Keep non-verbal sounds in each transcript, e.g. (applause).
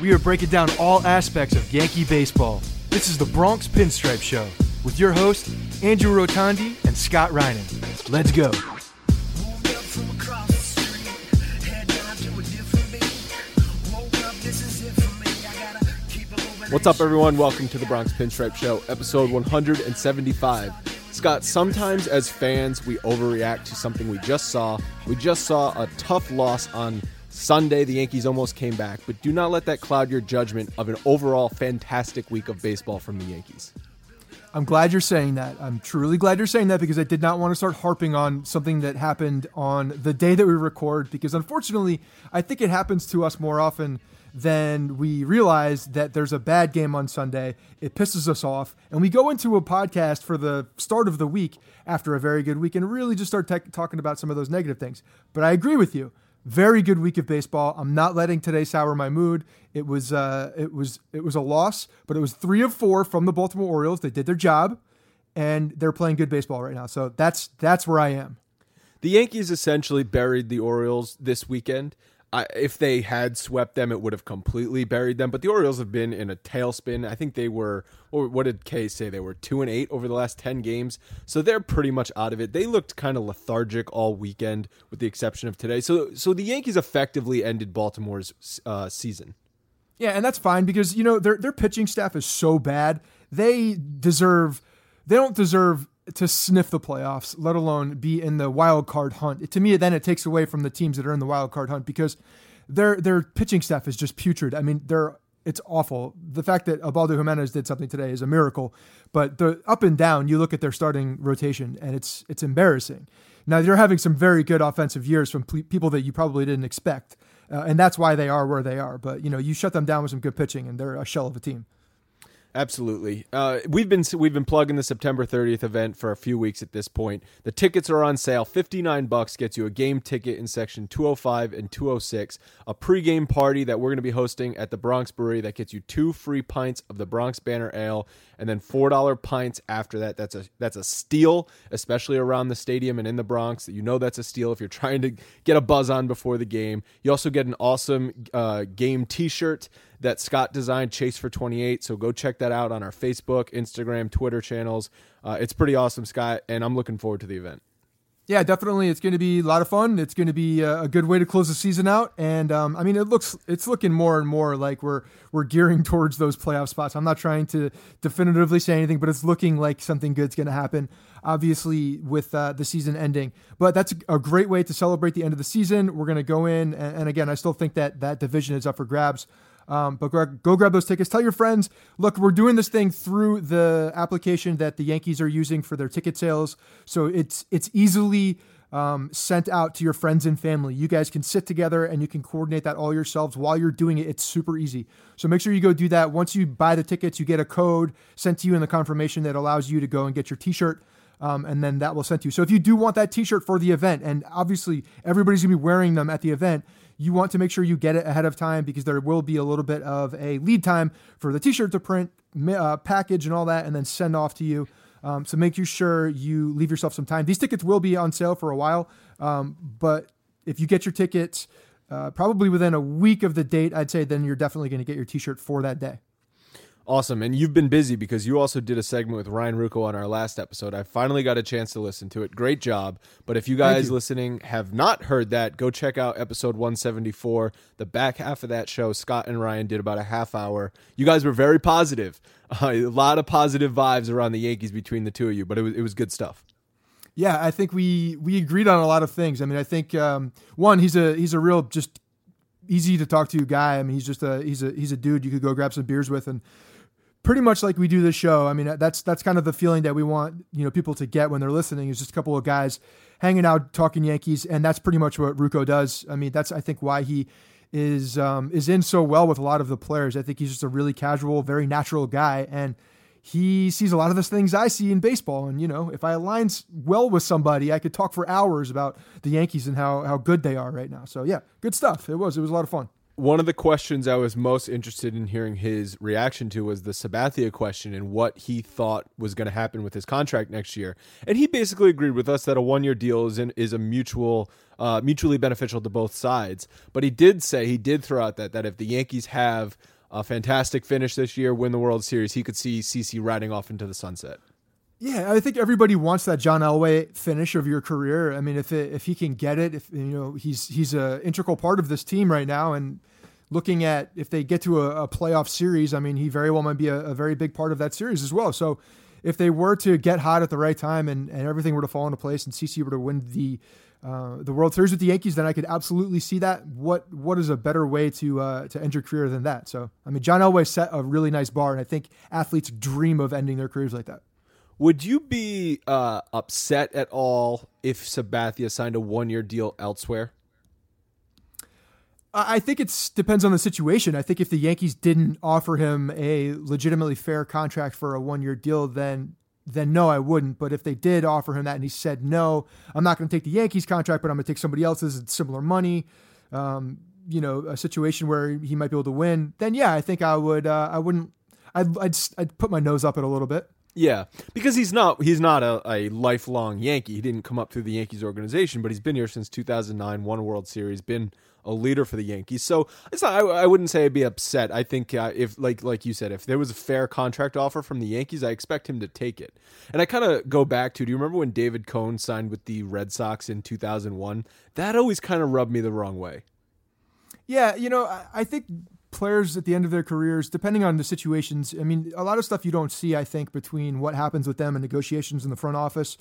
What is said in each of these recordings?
We are breaking down all aspects of Yankee baseball. This is the Bronx Pinstripe Show with your hosts, Andrew Rotondi and Scott Reinen. Let's go. What's up, everyone? Welcome to the Bronx Pinstripe Show, episode 175. Scott, sometimes as fans, we overreact to something we just saw. We just saw a tough loss on Sunday. The Yankees almost came back, but do not let that cloud your judgment of an overall fantastic week of baseball from the Yankees. I'm glad you're saying that. I'm truly glad you're saying that because I did not want to start harping on something that happened on the day that we record because unfortunately, I think it happens to us more often than we realize that there's a bad game on Sunday. It pisses us off. And we go into a podcast for the start of the week after a very good week and really just start te- talking about some of those negative things. But I agree with you. Very good week of baseball. I'm not letting today sour my mood. It was uh, it was it was a loss, but it was three of four from the Baltimore Orioles. They did their job, and they're playing good baseball right now. So that's that's where I am. The Yankees essentially buried the Orioles this weekend. I, if they had swept them, it would have completely buried them. But the Orioles have been in a tailspin. I think they were, or what did Kay say? They were two and eight over the last ten games, so they're pretty much out of it. They looked kind of lethargic all weekend, with the exception of today. So, so the Yankees effectively ended Baltimore's uh, season. Yeah, and that's fine because you know their their pitching staff is so bad. They deserve, they don't deserve to sniff the playoffs, let alone be in the wild card hunt. To me, then it takes away from the teams that are in the wild card hunt because their their pitching staff is just putrid. I mean, they're it's awful. The fact that Ubaldo Jimenez did something today is a miracle, but the up and down, you look at their starting rotation and it's it's embarrassing. Now they're having some very good offensive years from people that you probably didn't expect, uh, and that's why they are where they are. But you know, you shut them down with some good pitching, and they're a shell of a team. Absolutely. Uh, we've been we've been plugging the September 30th event for a few weeks at this point. The tickets are on sale. 59 bucks gets you a game ticket in section 205 and 206, a pregame party that we're going to be hosting at the Bronx Brewery that gets you two free pints of the Bronx Banner Ale and then $4 pints after that. That's a that's a steal, especially around the stadium and in the Bronx. You know that's a steal if you're trying to get a buzz on before the game. You also get an awesome uh, game t-shirt that Scott designed, Chase for 28. So go check that out on our Facebook, Instagram, Twitter channels. Uh, it's pretty awesome, Scott, and I'm looking forward to the event. Yeah, definitely. It's going to be a lot of fun. It's going to be a good way to close the season out. And um, I mean, it looks it's looking more and more like we're we're gearing (laughs) towards those playoff spots. I'm not trying to definitively say anything, but it's looking like something good's going to happen. Obviously, with uh, the season ending, but that's a great way to celebrate the end of the season. We're going to go in, and, and again, I still think that that division is up for grabs. Um, but go, grab those tickets. Tell your friends, look, we're doing this thing through the application that the Yankees are using for their ticket sales. So it's it's easily um, sent out to your friends and family. You guys can sit together and you can coordinate that all yourselves while you're doing it. It's super easy. So make sure you go do that. Once you buy the tickets, you get a code sent to you in the confirmation that allows you to go and get your T-shirt. Um, and then that will send to you. So if you do want that T-shirt for the event, and obviously everybody's gonna be wearing them at the event, you want to make sure you get it ahead of time because there will be a little bit of a lead time for the t-shirt to print, uh, package, and all that, and then send off to you. Um, so make sure you leave yourself some time. These tickets will be on sale for a while, um, but if you get your tickets uh, probably within a week of the date, I'd say then you're definitely going to get your t-shirt for that day. Awesome. And you've been busy because you also did a segment with Ryan Ruocco on our last episode. I finally got a chance to listen to it. Great job. But if you guys you. listening have not heard that, go check out episode 174. The back half of that show, Scott and Ryan did about a half hour. You guys were very positive. Uh, (laughs) a lot of positive vibes around the Yankees between the two of you, but it was, it was good stuff. Yeah, I think we we agreed on a lot of things. I mean, I think um, one, he's a he's a real just easy to talk to guy. I mean, he's just a he's a he's a dude you could go grab some beers with and pretty much like we do this show. I mean, that's that's kind of the feeling that we want you know people to get when they're listening is just a couple of guys hanging out talking Yankees, and that's pretty much what Ruocco does. I mean, that's I think why he is um, is in so well with a lot of the players. I think he's just a really casual, very natural guy, and he sees a lot of the things I see in baseball. And you know, if I align well with somebody, I could talk for hours about the Yankees and how how good they are right now. So yeah, good stuff. It was it was a lot of fun one of the questions I was most interested in hearing his reaction to was the Sabathia question and what he thought was going to happen with his contract next year. And he basically agreed with us that a one year deal is in, is a mutual uh, mutually beneficial to both sides. But he did say he did throw out that that if the Yankees have a fantastic finish this year, win the World Series, he could see CC riding off into the sunset. Yeah, I think everybody wants that John Elway finish of your career. I mean, if it, if he can get it, if you know he's he's a integral part of this team right now, and looking at if they get to a, a playoff series, I mean, he very well might be a, a, very big part of that series as well. So if they were to get hot at the right time and, and everything were to fall into place and CC were to win the uh, the World Series with the Yankees, then I could absolutely see that. What what is a better way to uh, to end your career than that? So I mean, John Elway set a really nice bar, and I think athletes dream of ending their careers like that. Would you be uh, upset at all if Sabathia signed a one year deal elsewhere? I think it depends on the situation. I think if the Yankees didn't offer him a legitimately fair contract for a one year deal, then then no, I wouldn't. But if they did offer him that and he said no, I'm not going to take the Yankees contract, but I'm going to take somebody else's similar money. Um, you know, a situation where he might be able to win. Then yeah, I think I would. Uh, I wouldn't. I'd, I'd I'd put my nose up it a little bit. Yeah, because he's not he's not a, a lifelong Yankee. He didn't come up through the Yankees organization, but he's been here since 2009, won a World Series, been a leader for the Yankees. So it's not, I, I wouldn't say I'd be upset. I think uh, if like like you said, if there was a fair contract offer from the Yankees, I expect him to take it. And I kind of go back to, do you remember when David Cone signed with the Red Sox in 2001? That always kind of rubbed me the wrong way. Yeah, you know, I, I think players at the end of their careers, depending on the situations, I mean, a lot of stuff you don't see, I think, between what happens with them and negotiations in the front office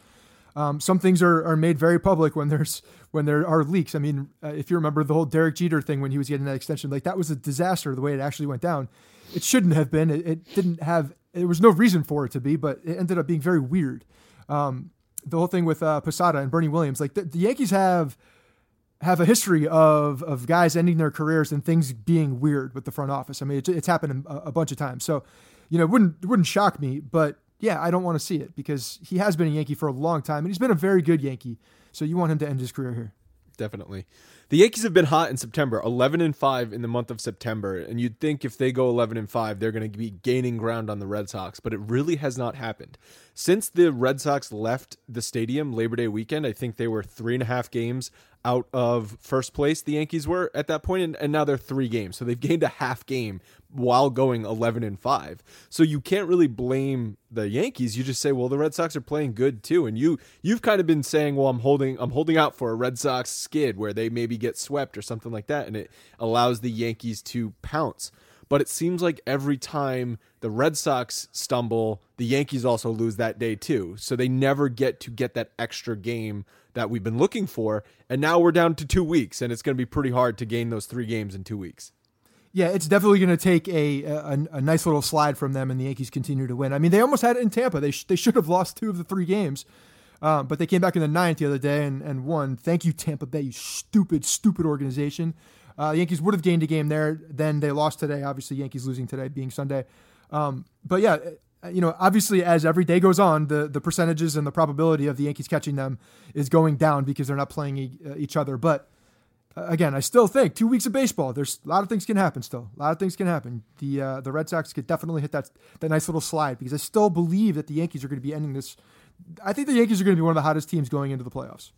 um, some things are, are made very public when there's when there are leaks. I mean, uh, if you remember the whole Derek Jeter thing when he was getting that extension, like that was a disaster the way it actually went down. It shouldn't have been. It, it didn't have. There was no reason for it to be, but it ended up being very weird. Um, the whole thing with uh, Posada and Bernie Williams, like the, the Yankees have have a history of of guys ending their careers and things being weird with the front office. I mean, it, it's happened a, a bunch of times. So you know, it wouldn't it wouldn't shock me, but yeah, I don't want to see it because he has been a Yankee for a long time and he's been a very good Yankee. So you want him to end his career here. Definitely. The Yankees have been hot in September, 11 and 5 in the month of September, and you'd think if they go 11 and 5, they're going to be gaining ground on the Red Sox, but it really has not happened. Since the Red Sox left the stadium Labor Day weekend, I think they were three and a half games out of first place. The Yankees were at that point, and, and now they're three games, so they've gained a half game while going 11 and 5. So you can't really blame the Yankees. You just say, well, the Red Sox are playing good too. And you you've kind of been saying, well, I'm holding I'm holding out for a Red Sox skid where they maybe get swept or something like that and it allows the Yankees to pounce. But it seems like every time the Red Sox stumble, the Yankees also lose that day too. So they never get to get that extra game that we've been looking for. And now we're down to 2 weeks and it's going to be pretty hard to gain those 3 games in 2 weeks. Yeah, it's definitely going to take a, a, a nice little slide from them, and the Yankees continue to win. I mean, they almost had it in Tampa. They sh- they should have lost two of the three games, um, but they came back in the ninth the other day and, and won. Thank you, Tampa Bay, you stupid, stupid organization. Uh, the Yankees would have gained a game there. Then they lost today. Obviously, Yankees losing today being Sunday. Um, but yeah, uh, you know, obviously, as every day goes on, the the percentages and the probability of the Yankees catching them is going down because they're not playing e- uh, each other. But again, I still think two weeks of baseball. There's a lot of things can happen. Still, a lot of things can happen. The uh, the Red Sox could definitely hit that that nice little slide because I still believe that the Yankees are going to be ending this. I think the Yankees are going to be one of the hottest teams going into the playoffs.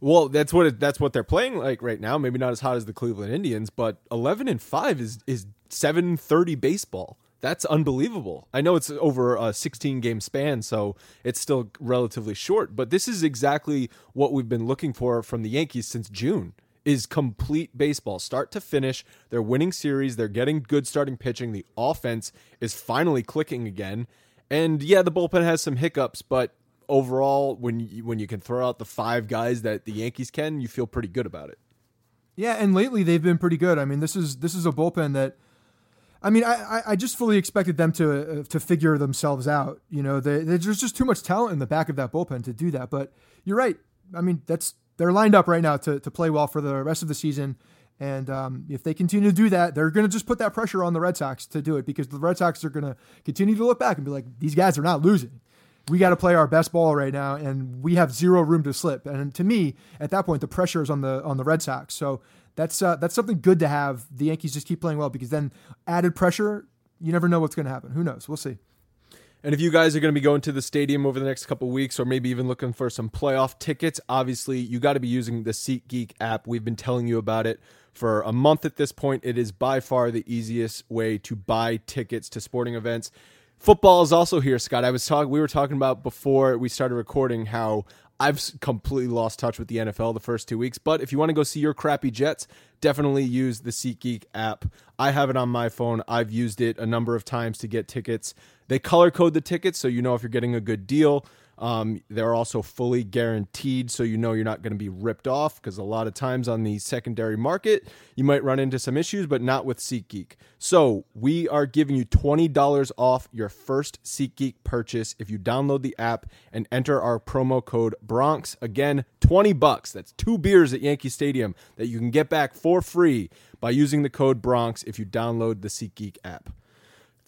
Well, that's what it, that's what they're playing like right now. Maybe not as hot as the Cleveland Indians, but eleven and five is is seven thirty baseball. That's unbelievable. I know it's over a 16 game span, so it's still relatively short, but this is exactly what we've been looking for from the Yankees since June is complete baseball, start to finish. They're winning series. They're getting good starting pitching. The offense is finally clicking again. And yeah, the bullpen has some hiccups, but overall, when you, when you can throw out the five guys that the Yankees can, you feel pretty good about it. Yeah, and lately they've been pretty good. I mean, this is this is a bullpen that. I mean, I, I just fully expected them to uh, to figure themselves out. You know, they, there's just too much talent in the back of that bullpen to do that. But you're right. I mean, that's they're lined up right now to, to play well for the rest of the season. And um, if they continue to do that, they're going to just put that pressure on the Red Sox to do it because the Red Sox are going to continue to look back and be like, these guys are not losing. We got to play our best ball right now, and we have zero room to slip. And to me, at that point, the pressure is on the on the Red Sox. So that's uh, that's something good to have. The Yankees just keep playing well because then added pressure, you never know what's going to happen. Who knows? We'll see. And if you guys are going to be going to the stadium over the next couple weeks, or maybe even looking for some playoff tickets, obviously you got to be using the SeatGeek app. We've been telling you about it for a month at this point. It is by far the easiest way to buy tickets to sporting events. Football is also here, Scott. I was talking. We were talking about before we started recording how I've completely lost touch with the NFL the first two weeks. But if you want to go see your crappy Jets, definitely use the SeatGeek app. I have it on my phone. I've used it a number of times to get tickets. They color code the tickets so you know if you're getting a good deal. Um, they're also fully guaranteed, so you know you're not going to be ripped off because a lot of times on the secondary market, you might run into some issues, but not with SeatGeek. So we are giving you $20 off your first SeatGeek purchase if you download the app and enter our promo code Bronx. Again, 20 bucks. That's two beers at Yankee Stadium that you can get back for free by using the code Bronx if you download the SeatGeek app.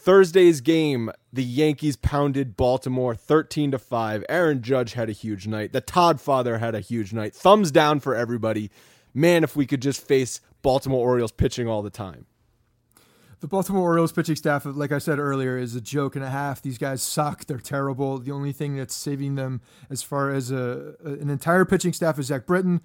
Thursday's game, the Yankees pounded Baltimore 13 to 5. Aaron Judge had a huge night. The Todd father had a huge night. Thumbs down for everybody. Man, if we could just face Baltimore Orioles pitching all the time. The Baltimore Orioles pitching staff, like I said earlier, is a joke and a half. These guys suck. They're terrible. The only thing that's saving them as far as a, an entire pitching staff is Zach Britton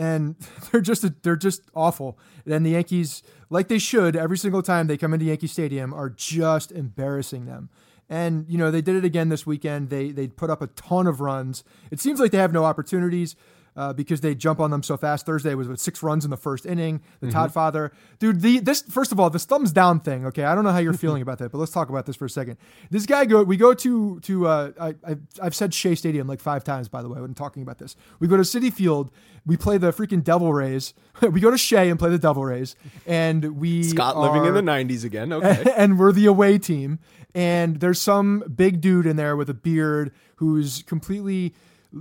and (laughs) they're just they're just awful. And the Yankees, like they should, every single time they come into Yankee Stadium, are just embarrassing them. And you know they did it again this weekend. They they put up a ton of runs. It seems like they have no opportunities uh, because they jump on them so fast. Thursday was with six runs in the first inning. The mm-hmm. Todd Father, dude. The this first of all, this thumbs down thing. Okay, I don't know how you're feeling about that, but let's talk about this for a second. This guy go. We go to to. Uh, I I've, I've said Shea Stadium like five times by the way when talking about this. We go to Citi Field. We play the freaking Devil Rays. (laughs) we go to Shea and play the Devil Rays, and we Scott living in the '90s again. Okay, (laughs) and we're the away team. And there's some big dude in there with a beard who's completely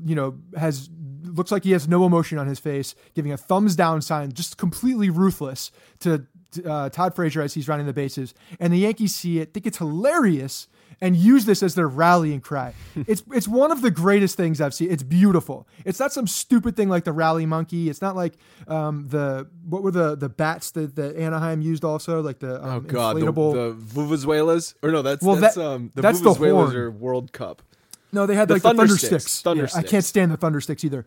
you know, has looks like he has no emotion on his face, giving a thumbs down sign, just completely ruthless to uh, Todd Frazier as he's running the bases, and the Yankees see it, think it's hilarious, and use this as their rallying cry. (laughs) it's it's one of the greatest things I've seen. It's beautiful. It's not some stupid thing like the rally monkey. It's not like um, the what were the the bats that, that Anaheim used also like the um, oh god, the, inflatable. the Vuvuzelas or no, that's Well, that's that- um the that's the Vuvuzelas horn. are World Cup. No, they had The like the Thunder thunder Sticks. sticks. Thunder Yeah, I can't stand the thunder sticks either.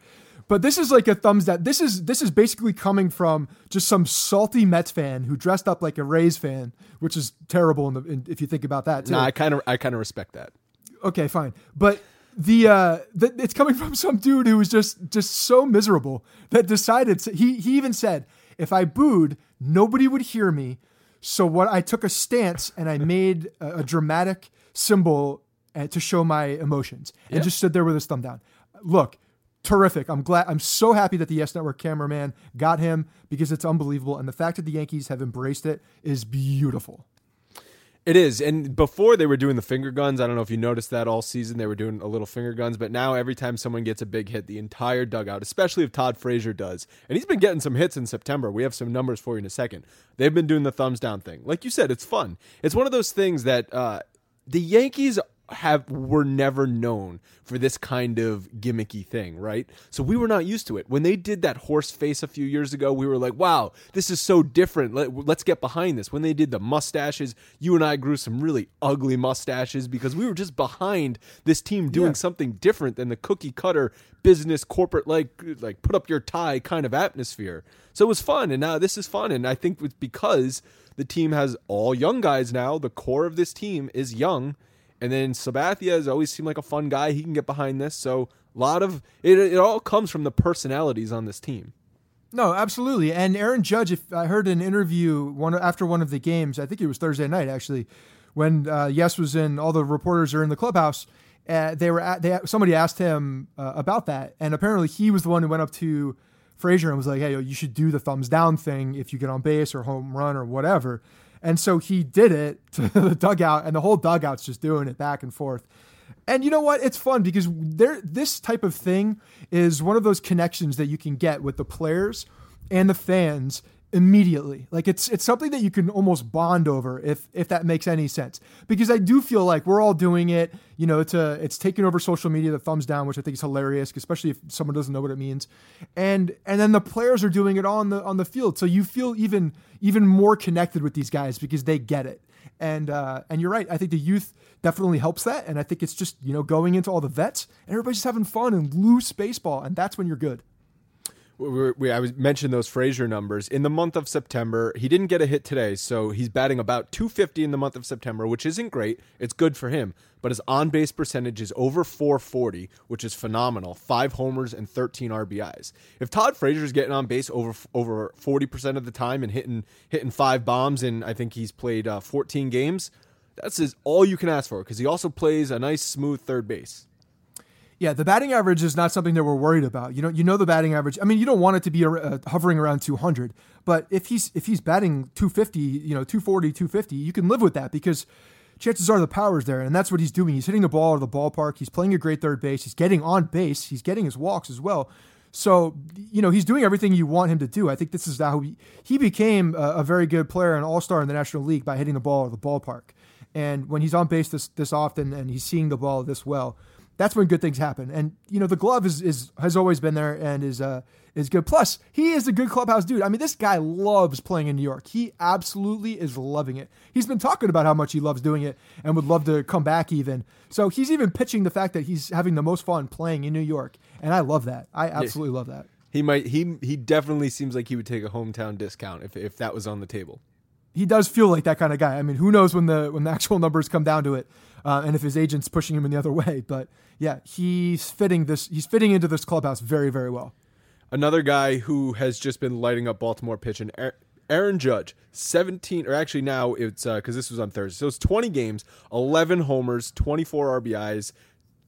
But this is like a thumbs down. This is this is basically coming from just some salty Mets fan who dressed up like a Rays fan, which is terrible in the, in, if you think about that too. Nah, I kind of I kind of respect that. okay, fine. But the uh the, it's coming (laughs) from some dude who was just just so miserable that decided to, he he even said if I booed, nobody would hear me. So what I took a stance and I made a, a dramatic symbol to show my emotions and just stood there with his thumb down. Look, terrific. I'm glad. I'm so happy that the Yes Network cameraman got him because it's unbelievable, and the fact that the Yankees have embraced it is beautiful. It is. And before they were doing the finger guns, I don't know if you noticed that all season they were doing a little finger guns, but now every time someone gets a big hit, the entire dugout, especially if Todd Frazier does, and he's been getting some hits in September. We have some numbers for you in a second. They've been doing the thumbs down thing. Like you said, it's fun. It's one of those things that uh, the Yankees have were never known for this kind of gimmicky thing, right? So we were not used to it. When they did that horse face a few years ago, we were like, "Wow, this is so different. Let, let's get behind this." When they did the mustaches, you and I grew some really ugly mustaches because we were just behind this team doing Yeah. something different than the cookie cutter business corporate like like put up your tie kind of atmosphere. So it was fun, and now this is fun, and I think it's because the team has all young guys now. The core of this team is young, and then Sabathia has always seemed like a fun guy. He can get behind this. So a lot of it. It all comes from the personalities on this team. No, absolutely. And Aaron Judge, if I heard an interview one after one of the games, I think it was Thursday night actually, when uh, Yes was in, all the reporters are in the clubhouse. Uh, they were at, they somebody asked him uh, about that, and apparently he was the one who went up to Frazier and was like, "Hey, you should do the thumbs down thing if you get on base or home run or whatever." And so he did it (laughs) to the dugout, and the whole dugout's just doing it back and forth. And you know what? It's fun because there this type of thing is one of those connections that you can get with the players and the fans immediately. Like it's it's something that you can almost bond over if if that makes any sense. Because I do feel like we're all doing it, you know, it's a it's taking over social media, the thumbs down, which I think is hilarious, especially if someone doesn't know what it means. And and then the players are doing it on the on the field. So you feel even even more connected with these guys because they get it. And uh, and you're right. I think the youth definitely helps that. And I think it's just you know going into all the vets and everybody's just having fun and loose baseball, and that's when you're good. We, we, I was mentioned those Frazier numbers in the month of September. He didn't get a hit today, so he's batting about 250 in the month of September, which isn't great. It's good for him, but his on base percentage is over 440, which is phenomenal. Five homers and 13 RBIs. If Todd Frazier's getting on base over over 40 percent of the time and hitting hitting five bombs, and I think he's played uh, 14 games, that's all you can ask for because he also plays a nice smooth third base. Yeah, the batting average is not something that we're worried about. You know, you know the batting average. I mean, you don't want it to be uh, hovering around 200, but if he's if he's batting 250, you know, 240, 250, you can live with that because chances are the power's there, and that's what he's doing. He's hitting the ball out of the ballpark. He's playing a great third base. He's getting on base. He's getting his walks as well. So, you know, he's doing everything you want him to do. I think this is how he, he became a, a very good player, an all star in the National League by hitting the ball out of the ballpark. And when he's on base this, this often and he's seeing the ball this well, that's when good things happen. And you know, the glove is, is has always been there and is uh is good. Plus, he is a good clubhouse dude. I mean, this guy loves playing in New York. He absolutely is loving it. He's been talking about how much he loves doing it and would love to come back even. So he's even pitching the fact that he's having the most fun playing in New York. And I love that. I absolutely love that. He might he he definitely seems like he would take a hometown discount if if that was on the table. he does feel like that kind of guy. I mean, who knows when the when the (laughs) actual numbers come down to it, uh, and if his agent's pushing him in the other (laughs) way. But yeah, he's fitting this. He's fitting into this clubhouse very very well. Another guy who has just been lighting up Baltimore pitching, Aaron- Aaron Judge, 17, or actually now it's because this was on Thursday. So it's 20 games, 11 homers, 24 RBIs,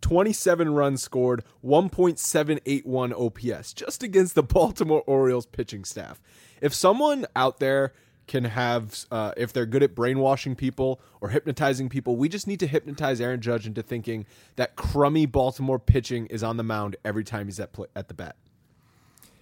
27 runs scored, 1.781 OPS, just against the (laughs) Baltimore Orioles pitching staff. If someone out there can have, uh, if they're good at brainwashing people or hypnotizing people, we just need to hypnotize Aaron Judge into thinking that crummy Baltimore pitching is on the mound every time he's at, play, at the bat.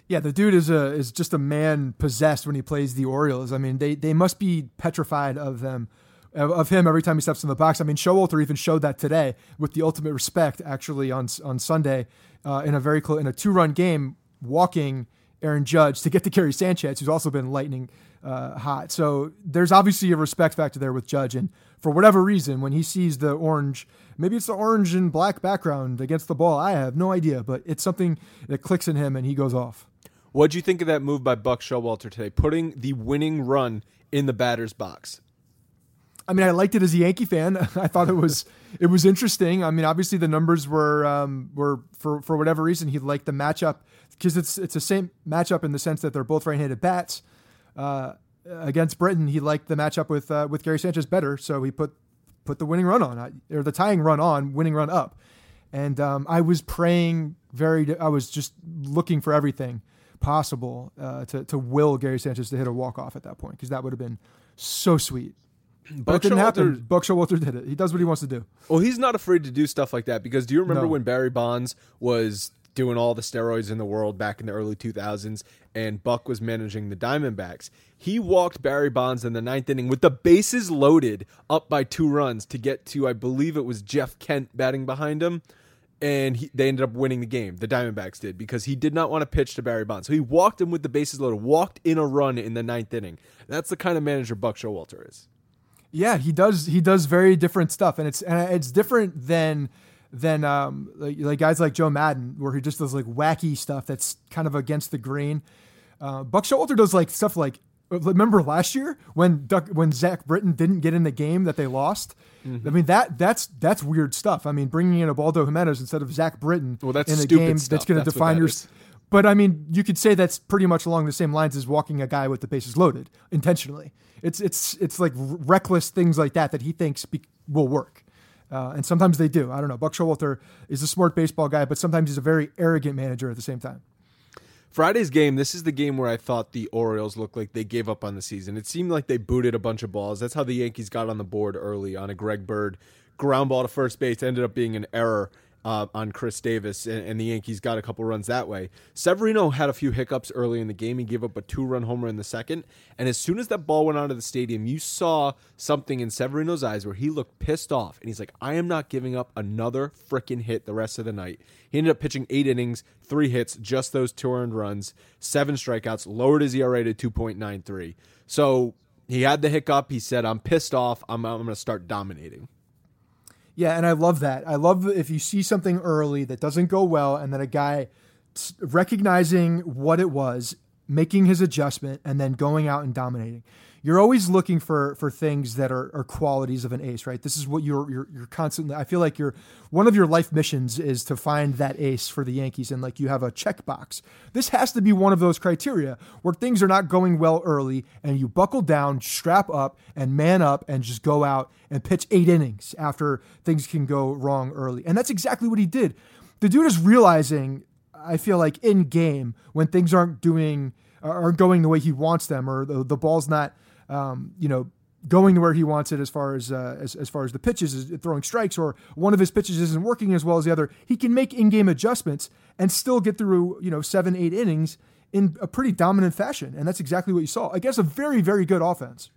Yeah, the dude is a is just a man possessed when he plays the Orioles. I mean, they they must be petrified of them of him every time he steps in the box. I mean, Showalter even showed that today with the ultimate respect, actually on on Sunday, uh, in a very close in a two run game, walking Aaron Judge to get to Gary Sanchez, who's also been lightning uh, hot. So there's obviously a respect factor there with Judge, and for whatever reason, when he sees the orange, maybe it's the orange and black background against the ball. I have no idea, but it's something that clicks in him, and he goes off. What do you think of that move by Buck Showalter today, putting the winning run in the batter's box? I mean, I liked it as a Yankee fan. (laughs) I thought it was it was interesting. I mean, obviously the numbers were um, were for for whatever reason he liked the matchup because it's it's the same matchup in the sense that they're both right-handed bats. Uh, against Britton, he liked the matchup with uh, with Gary Sanchez better, so he put put the winning run on or the tying run on, winning run up. And um, I was praying very. I was just looking for everything possible uh, to to will Gary Sanchez to hit a walk off at that point because that would have been so sweet. But it didn't happen. Buck Showalter did it. He does what he wants to do. Well, he's not afraid to do stuff like that because do you remember no. when Barry Bonds was doing all the steroids in the world back in the early 2000s and Buck was managing the Diamondbacks? He walked Barry Bonds in the ninth inning with the bases loaded up by two runs to get to, I believe it was Jeff Kent batting behind him. And he, they ended up winning the game. The Diamondbacks did because he did not want to pitch to Barry Bonds. So he walked him with the bases loaded, walked in a run in the ninth inning. That's the kind of manager Buck Showalter is. Yeah, he does. He does very different stuff, and it's and it's different than than um, like, like, guys like Joe Maddon, where he just does like wacky stuff that's kind of against the grain. Uh, Buck Showalter does like stuff like remember last year when Duck, when Zach Britton didn't get in the game that they lost. Mm-hmm. I mean that that's that's weird stuff. I mean bringing in Ubaldo Jimenez instead of Zach Britton well, that's in a game stuff. that's going to define your. Is. But I mean, you could say that's pretty much along the same lines as walking a guy with the bases loaded intentionally. It's it's it's like reckless things like that that he thinks be, will work. Uh, and sometimes they do. I don't know. Buck Showalter is a smart baseball guy, but sometimes he's a very arrogant manager at the same time. Friday's game, this is the game where I thought the Orioles looked like they gave up on the season. It seemed like they booted a bunch of balls. That's how the Yankees got on the board early on a Greg Bird ground ball to first base. Ended up being an error uh, on Chris Davis, and, and, the Yankees got a couple runs that way. Severino had a few hiccups early in the game. He gave up a two run homer in the second. And as soon as that ball went onto the stadium, you saw something in Severino's eyes where he looked pissed off. And he's like, I am not giving up another freaking hit the rest of the night. He ended up pitching eight innings, three hits, just those two earned runs, seven strikeouts, lowered his ERA to 2.93. So he had the hiccup. He said, I'm pissed off. I'm, I'm going to start dominating. Yeah, and I love that. I love if you see something early that doesn't go well, and then a guy recognizing what it was, making his adjustment, and then going out and dominating you're always looking for for things that are, are qualities of an ace, right? This is what you're, you're you're constantly. I feel like you're one of your life missions is to find that ace for the Yankees, and like you have a checkbox. This has to be one of those criteria where things are not going well early, and you buckle down, strap up, and man up, and just go out and pitch eight innings after things can go wrong early, and that's exactly what he did. The dude is realizing. I feel like in game when things aren't doing aren't going the way he wants them, or the, the ball's not um, you know, going to where he wants it as far as, uh, as as far as the pitches is throwing strikes or one of his pitches isn't working as well as the other he can make in-game adjustments and still get through you know seven eight innings in a pretty dominant fashion. And that's exactly what you saw against a very very good offense.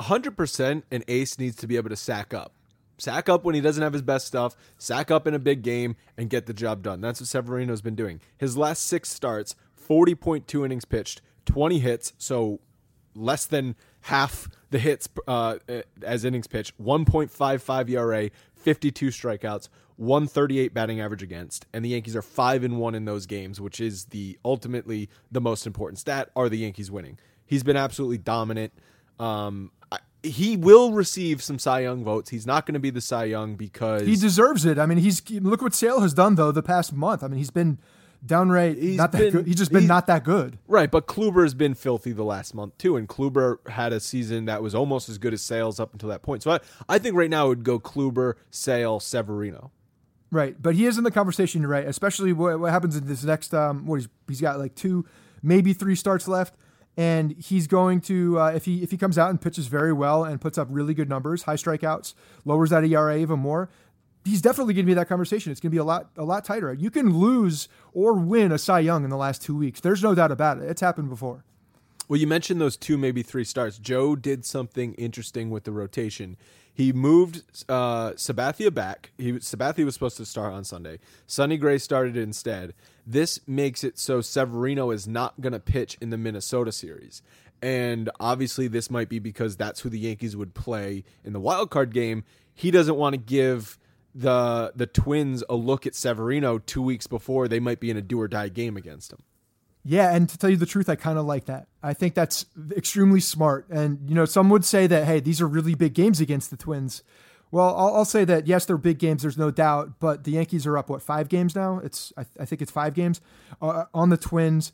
100% an ace needs to be able to sack up. Sack up when he doesn't have his best stuff sack up in a big game and get the job done. That's what severino's been doing. His last six starts 40.2 innings pitched 20 hits so less than half the hits uh, as innings pitched, 1.55 ERA, 52 strikeouts, 138 batting average against, and the Yankees are 5 and 1 in those games, which is the ultimately the most important stat are the Yankees winning. He's been absolutely dominant. Um, he will receive some Cy Young votes. He's not going to be the Cy Young because he deserves it. I mean, he's look what Sale has done though the past month. I mean, he's been downright he's not that been, good. He's just been not that good. Right, but Kluber has been filthy the last month too, and Kluber had a season that was almost as good as Sales up until that point. So I, I think right now it would go Kluber, Sale, Severino. Right, but he is in the conversation, right? Especially what, what happens in this next. Um, what he's he's got like two, maybe three starts left, and he's going to uh, if he if he comes out and pitches very well and puts up really good numbers, high strikeouts, lowers that ERA even more he's definitely going to be that conversation. It's going to be a lot a lot tighter. You can lose or win a Cy Young in the last two weeks. There's no doubt about it. It's happened before. Well, you mentioned those two, maybe three starts. Joe did something interesting with the rotation. He moved uh, Sabathia back. He Sabathia was supposed to start on Sunday. Sonny Gray started instead. This makes it so Severino is not going to pitch in the Minnesota series. And obviously, this might be because that's who the Yankees would play in the wild card game. He doesn't want to give the the Twins a look at Severino two weeks before they might be in a do or die game against him. Yeah, and to tell you the truth, I kind of like that. I think that's extremely smart. And you know, some would say that hey, these are really big games against the Twins. Well, I'll, I'll say that yes, they're big games. There's no doubt, but the Yankees are up what five games now? It's I, I think it's five games uh, on the Twins.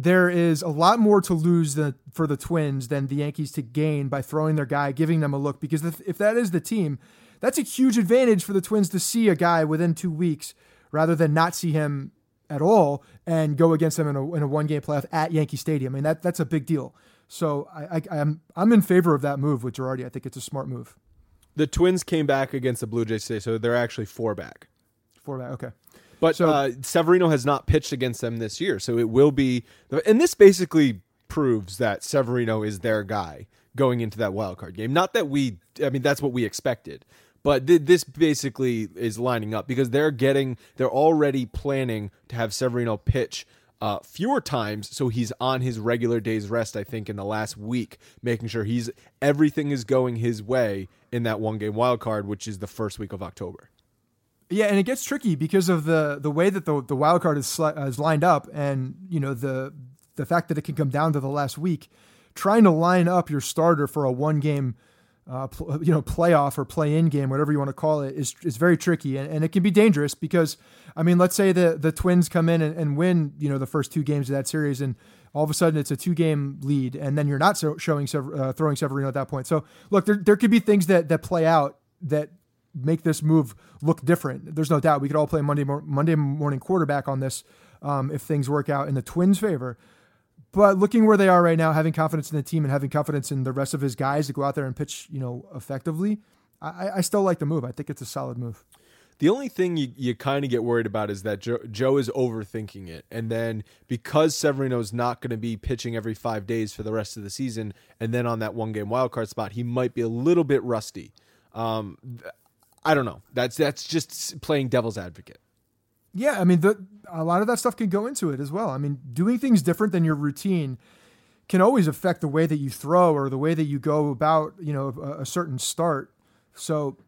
There is a lot more to lose the, for the Twins than the Yankees to gain by throwing their guy, giving them a look. Because if, if that is the team, that's a huge advantage for the Twins to see a guy within two weeks rather than not see him at all and go against them in a, in a one game playoff at Yankee Stadium. I mean, that, that's a big deal. So I, I, I'm, I'm in favor of that move with Girardi. I think it's a smart move. The Twins came back against the Blue Jays today, so they're actually four back. Four back, okay. But so, uh, Severino has not pitched against them this year, so it will be. And this basically proves that Severino is their guy going into that wild card game. Not that we, I mean, that's what we expected. But th- this basically is lining up because they're getting, they're already planning to have Severino pitch uh, fewer times, so he's on his regular day's rest. I think in the last week, making sure he's everything is going his way in that one game wild card, which is the first week of October. Yeah, and it gets tricky because of the the way that the the wild card is is lined up, and you know the the fact that it can come down to the last week. Trying to line up your starter for a one game uh, pl- (laughs) you know, playoff or play-in game, whatever you want to call it, is is very tricky, and, and it can be dangerous because, I mean, let's say the the Twins come in and, and win, you know, the first two games of that series, and all of a sudden it's a two-game lead, and then you're not so showing uh, throwing Severino at that point. So look, there there could be things that that play out that make this move look different. There's no doubt we could all play Monday Monday morning quarterback on this um, if things work out in the Twins' favor. But looking where they are right now, having confidence in the team and having confidence in the rest of his guys to go out there and pitch, you know, effectively, I, I still like the move. I think it's a solid move. The only thing you, you kind of get worried about is that Joe, Joe is overthinking it. And then because Severino's not going to be pitching every five days for the rest of the season, and then on that one game wildcard spot, he might be a little bit rusty. Um, I don't know. That's that's just playing devil's advocate. Yeah, I mean, the, a lot of that stuff can go into it as well. I mean, doing things different than your routine can always affect the way that you throw or the way that you go about, you know, a, a certain start. So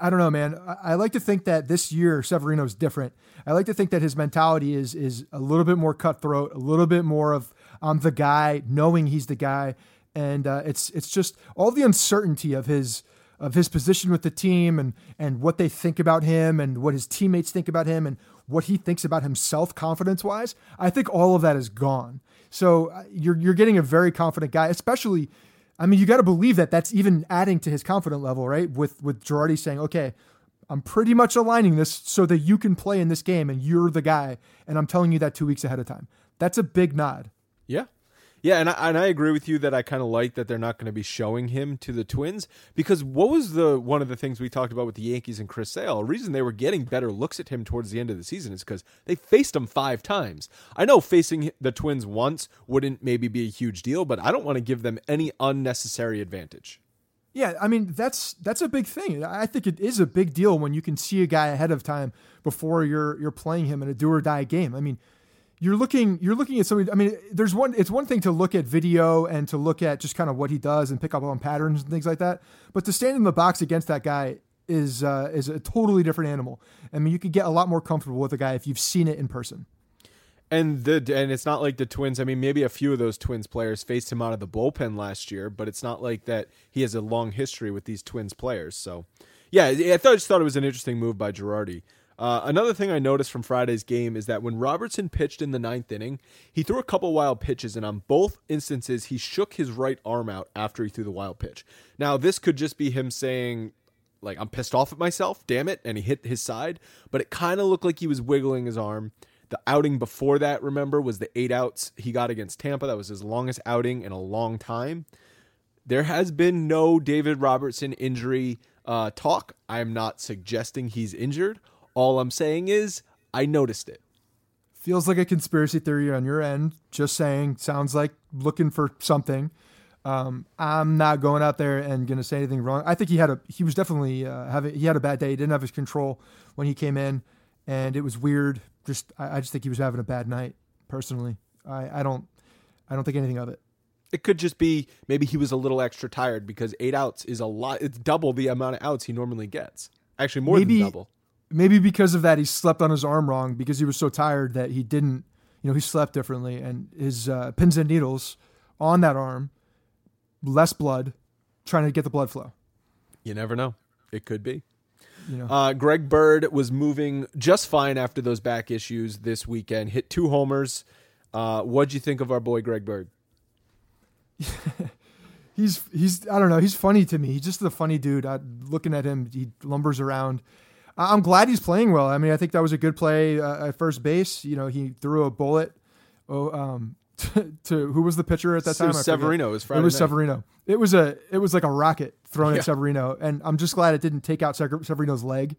I don't know, man. I, I, like to think that this year Severino's different. I like to think that his mentality is is a little bit more cutthroat, a little bit more of I'm the guy, knowing he's the guy, and uh, it's it's just all the uncertainty of his of his position with the team and and what they think about him and what his teammates think about him and what he thinks about himself confidence wise, I think all of that is gone. So uh, you're you're getting a very confident guy, especially. I mean, you got to believe that that's even adding to his confident level, right? With with Girardi saying, "Okay, I'm pretty much aligning this so that you can play in this game, and you're the guy, and I'm telling you that two weeks ahead of time." That's a big nod. Yeah, and I, and I agree with you that I kind of like that they're not going to be showing him to the Twins because what was the one of the things we talked about with the Yankees and Chris Sale? A reason they were getting better looks at him towards the end of the season is because they faced him five times. I know facing the Twins once wouldn't maybe be a huge deal, but I don't want to give them any unnecessary advantage. Yeah, I mean that's that's a big thing. I think it is a big deal when you can see a guy ahead of time before you're you're playing him in a do or die game. I mean you're looking you're looking at somebody. I mean, there's one. It's one thing to look at video and to look at just kind of what he does and pick up on patterns and things like that. But to stand in the box against that guy is uh, is a totally different animal. I mean, you could get a lot more comfortable with a guy if you've seen it in person. And the and it's not like the Twins. I mean, maybe a few of those Twins players faced him out of the bullpen last year, but it's not like that. He has a long history with these Twins players. So, yeah, I thought I just thought it was an interesting move by Girardi. Uh, another thing I noticed from Friday's game is that when Robertson pitched in the ninth inning, he threw a couple wild pitches, and on both instances, he shook his right arm out after he threw the wild pitch. Now, this could just be him saying, like, I'm pissed off at myself, damn it, and he hit his side, but it kind of looked like he was wiggling his arm. The outing before that, remember, was the eight outs he got against Tampa. That was his longest outing in a long time. There has been no David Robertson injury uh, talk. I'm not suggesting he's injured. All I'm saying is I noticed it. Feels like a conspiracy theory on your end. Just saying, sounds like looking for something. Um, I'm not going out there and going to say anything wrong. I think he had a he was definitely uh, having he had a bad day. He didn't have his control when he came in, and it was weird. Just I, I just think he was having a bad night. Personally, I, I don't I don't think anything of it. It could just be maybe he was a little extra tired because eight outs is a lot. It's double the amount of outs he normally gets. Actually, more maybe, than double. Maybe because of that, he slept on his arm wrong because he was so tired that he didn't. You know, he slept differently, and his uh, pins and needles on that arm less blood, trying to get the blood flow. You never know. It could be. You know. Uh, Greg Bird was moving just fine after those back issues this weekend. Hit two homers. Uh, what'd you think of our boy Greg Bird? (laughs) he's he's I don't know. He's funny to me. He's just a funny dude. I, looking at him, he lumbers around. I'm glad he's playing well. I mean, I think that was a good play uh, at first base. You know, he threw a bullet. Oh, um, (laughs) to, to, who was the pitcher at that time? It was Severino. It was It was. Severino. It was a it was like a rocket thrown Yeah. at Severino, and I'm just glad it didn't take out Severino's leg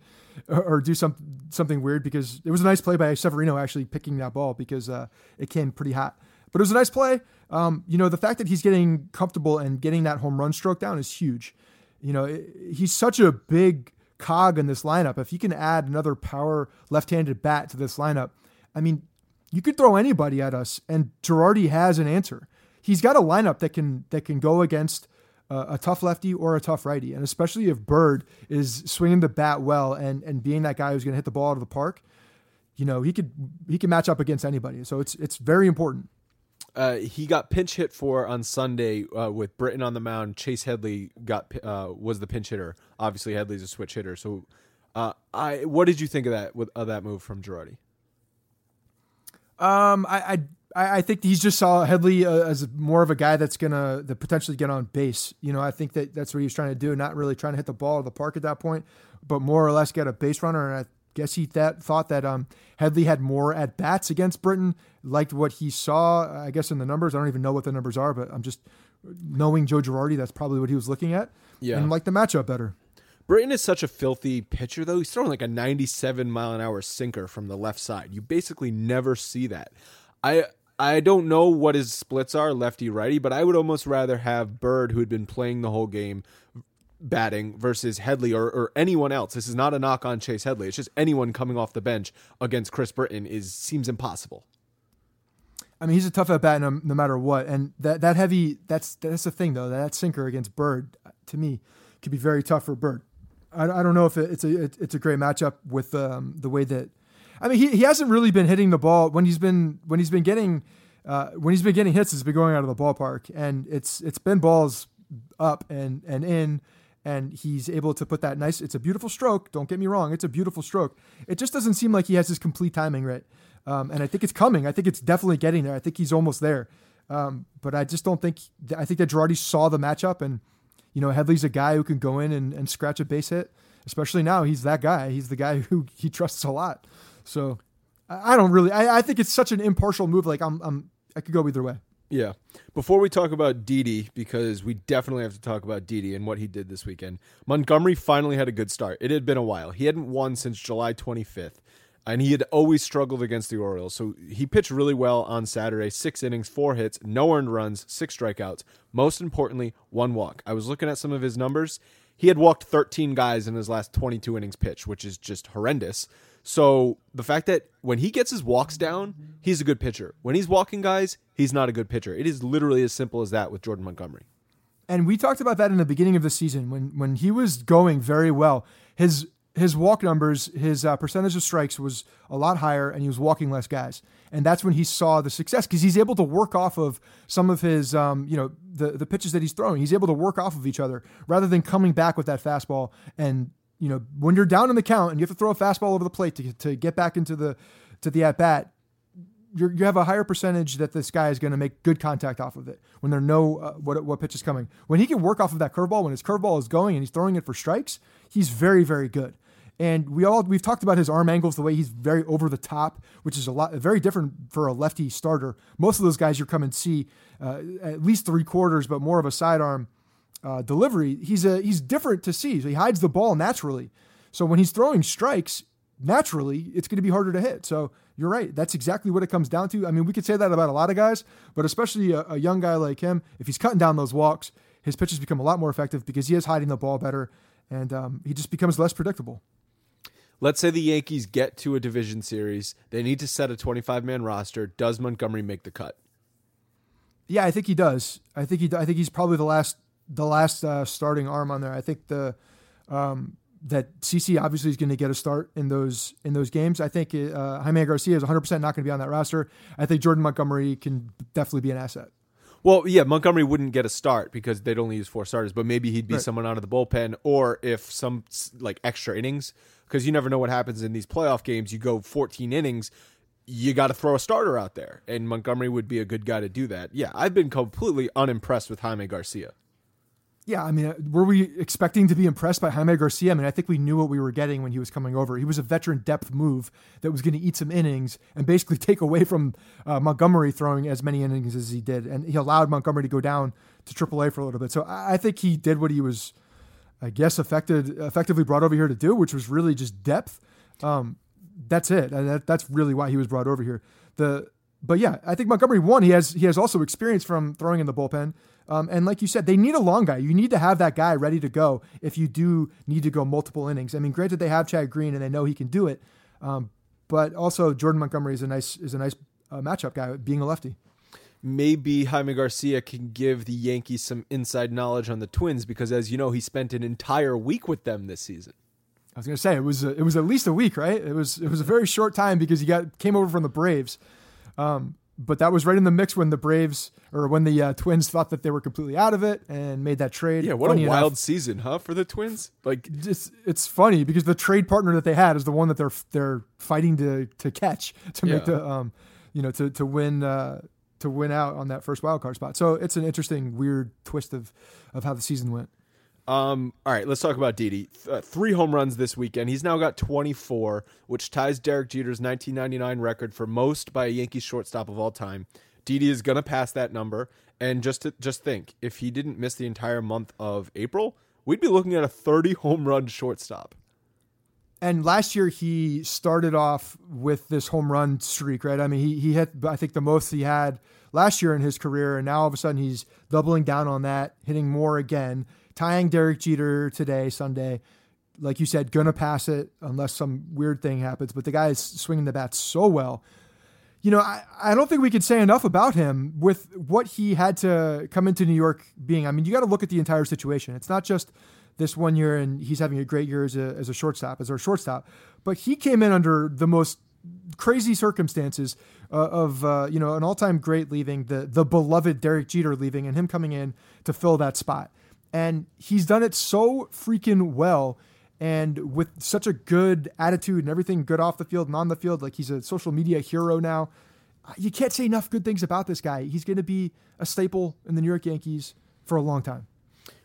or, or do some something weird because it was a nice play by Severino actually picking that ball because uh, it came pretty hot. But it was a nice play. Um, you know, the fact that he's getting comfortable and getting that home run stroke down is huge. You know, it- he's such a big cog in this lineup. If you can add another power left-handed bat to this lineup, I mean, you could throw anybody at us, and Girardi has an answer. He's got a lineup that can that can go against uh, a tough lefty or a tough righty, and especially if Bird is swinging the bat well and and being that guy who's going to hit the ball out of the park, you know he could he can match up against anybody. So it's it's very important. Uh, he got pinch hit for on Sunday uh, with Britton on the mound. Chase Headley got uh, was the pinch hitter. Obviously, Headley's a switch hitter. So, uh, I what did you think of that with of that move from Girardi? Um, I, I, I think he's just saw Headley uh, as more of a guy that's gonna that potentially get on base. You know, I think that that's what he was trying to do, not really trying to hit the ball out of the park at that point, but more or less get a base runner. And I guess he that thought that um Headley had more at bats against Britton, liked what he saw. I guess in the numbers, I don't even know what the numbers are, but I'm just knowing Joe Girardi, that's probably what he was looking at. Yeah. and liked the matchup better. Britton is such a filthy pitcher, though. He's throwing like a 97 mile an hour sinker from the left side. You basically never see that. I I don't know what his splits are, lefty righty, but I would almost rather have Bird, who had been playing the whole game, batting versus Headley or, or anyone else. This is not a knock on Chase Headley. It's just anyone coming off the bench against Chris Britton is seems impossible. I mean, he's a tough at bat no, no matter what, and that that heavy that's that's the thing though. That sinker against Bird to me could be very tough for Bird. I, I don't know if it, it's a it, it's a great matchup with um, the way that I mean he, he hasn't really been hitting the ball when he's been when he's been getting uh, when he's been getting hits. It's been going out of the ballpark, and it's it's been balls up and and in. And he's able to put that nice. It's a beautiful stroke. Don't get me wrong. It's a beautiful stroke. It just doesn't seem like he has his complete timing right. Um, and I think it's coming. I think it's definitely getting there. I think he's almost there. Um, but I just don't think. I think that Girardi saw the matchup, and you know Headley's a guy who can go in and, and scratch a base hit. Especially now, he's that guy. He's the guy (laughs) who he trusts a lot. So I, I don't really. I, I think it's such an impartial move. Like I'm, I'm. I could go either way. Yeah. Before we talk about Didi, because we definitely have to talk about Didi and what he did this weekend, Montgomery finally had a good start. It had been a while. He hadn't won since July 25th, and he had always struggled against the Orioles. So he pitched really well on Saturday six innings, four hits, no earned runs, six strikeouts. Most importantly, one walk. I was looking at some of his numbers. He had walked 13 guys in his last 22 innings pitched, which is just horrendous. So the fact that when he gets his walks down, he's a good pitcher. When he's walking guys, he's not a good pitcher. It is literally as simple as that with Jordan Montgomery. And we talked about that in the beginning of the season when when he was going very well. His his walk numbers, his uh, percentage of strikes was a lot higher, and he was walking less guys. And that's when he saw the success because he's able to work off of some of his, um, you know, the the pitches that he's throwing. He's able to work off of each other rather than coming back with that fastball. And you know, when you're down in the count and you have to throw a fastball over the plate to to get back into the to the at bat, you're, you have a higher percentage that this guy is going to make good contact off of it when there know uh, what what pitch is coming. When he can work off of that curveball, when his curveball is going and he's throwing it for strikes, he's very very good. And we all we've talked about his arm angles, the way he's very over the top, which is a lot very different for a lefty starter. Most of those guys you come and see uh, at least three quarters, but more of a sidearm. Uh, delivery, he's a he's different to see. So he hides the ball naturally. So when he's throwing strikes, naturally it's going to be harder to hit. So you're right. That's exactly what it comes down to. I mean, we could say that about a lot of guys, but especially a, a young guy like him, if he's cutting down those walks, his pitches become a lot more effective because he is hiding the ball better, and um, he just becomes less predictable. Let's say the Yankees get to a division series. They need to set a 25 man roster. Does Montgomery make the cut? Yeah, I think he does. I think he. I think he's probably the last the last uh, starting arm on there. I think the um, that CC obviously is going to get a start in those in those games. I think uh, Jaime Garcia is 100 percent not going to be on that roster. I think Jordan Montgomery can definitely be an asset. Well, yeah, Montgomery wouldn't get a start because they'd only use four starters, but maybe he'd be right. someone out of the bullpen, or if some like extra innings, because you never know what happens in these playoff games. You go 14 innings, you got to throw a starter out there, and Montgomery would be a good guy to do that. Yeah, I've been completely unimpressed with Jaime Garcia. Yeah, I mean, uh, were we expecting to be impressed by Jaime Garcia? I mean, I think we knew what we were getting when he was coming over. He was a veteran depth move that was going to eat some innings and basically (laughs) take away from uh, Montgomery throwing as many innings as he did, and he allowed Montgomery to go down to AAA for a little bit. So I think he did what he was, I guess, affected effectively brought over here to do, which was really just depth. Um, that's it. And that, that's really why he was brought over here. The but yeah, I think Montgomery won. He has he has also experience from throwing in the bullpen. Um, and like you said, they need a long guy. You need to have that guy ready to go if you do need to go multiple innings. I mean, granted, they have Chad Green and they know he can do it, um, but also Jordan Montgomery is a nice is a nice uh, matchup guy, being a lefty. Maybe Jaime Garcia can give the Yankees some inside knowledge on the Twins because, as you know, he spent an entire week with them this season. I was going to say it was a, it was at least a week, right? It was it was a very short time because he got came over from the Braves. Um, but that was right in the mix when the Braves or when the uh, Twins thought that they were completely out of it and made that trade. Yeah, what funny a wild enough, season, huh, for the Twins? Like, it's it's funny because the trade partner that they had is the one that they're they're fighting to to catch (laughs) to make the um, you know, to to win uh, to win out on that first wild card spot. So it's an interesting, weird twist of of how the season went. Um, all right, let's talk about Didi. Uh, three home runs this weekend. He's now got 24, which ties Derek Jeter's 1999 record for most by a Yankees shortstop of all time. Didi is going to pass that number. And just to, just think, if he didn't miss the entire month of April, we'd be looking at a 30 home run shortstop. And last year he started off with this home run streak, right? I mean, he he hit I think the most he had last year in his career, and now all of a sudden he's doubling down on that, hitting more again tying Derek Jeter today, Sunday. Like you said, gonna pass it unless some weird thing happens. But the guy is swinging the bat so well. You know, I, I don't think we could say enough about him with what he had to come into New York being. I mean, you got to look at the entire situation. It's not just this one year and he's having a great year as a, as a shortstop, as our shortstop, but he came in under the most crazy circumstances uh, of uh, you know an all-time great leaving, the the beloved Derek Jeter leaving, and him coming in to fill that spot. And he's done it so freaking well and with such a good attitude and everything good off the field and on the field. Like he's a social media hero now. You can't say enough good things about this guy. He's going to be a staple in the New York Yankees for a long time.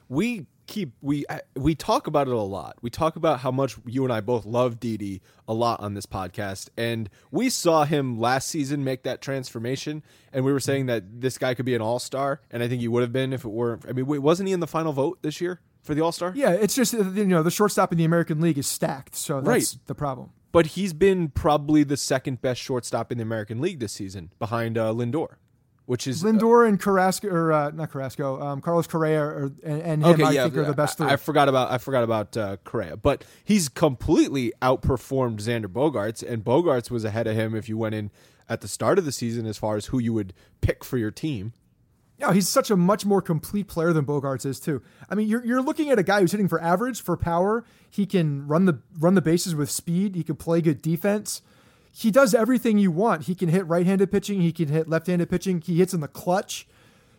We keep we we talk about it a lot. We talk about how much you and I both love Didi a lot on this podcast, and we saw him last season make that transformation, and we were saying that this guy could be an all star, and I think he would have been if it weren't. I mean, wait, wasn't he in the final vote this year for the All Star? Yeah, it's just you know the shortstop in the American League is stacked, so that's right. the problem. But he's been probably the second best shortstop in the American League this season, behind uh, Lindor which is Lindor uh, and Carrasco or uh, not Carrasco, um, Carlos Correa and, and him, okay, I yeah, think are the best three. I, I forgot about I forgot about uh, Correa, but he's completely outperformed Xander Bogaerts, and Bogaerts was ahead of him if you went in at the start of the season as far as who you would pick for your team. Yeah, he's such a much more complete player than Bogaerts is too. I mean, you're you're looking at a guy who's hitting for average, for power. He can run the run the bases with speed. He can play good defense he does everything you want. He can hit right-handed pitching. He can hit left-handed pitching. He hits in the clutch.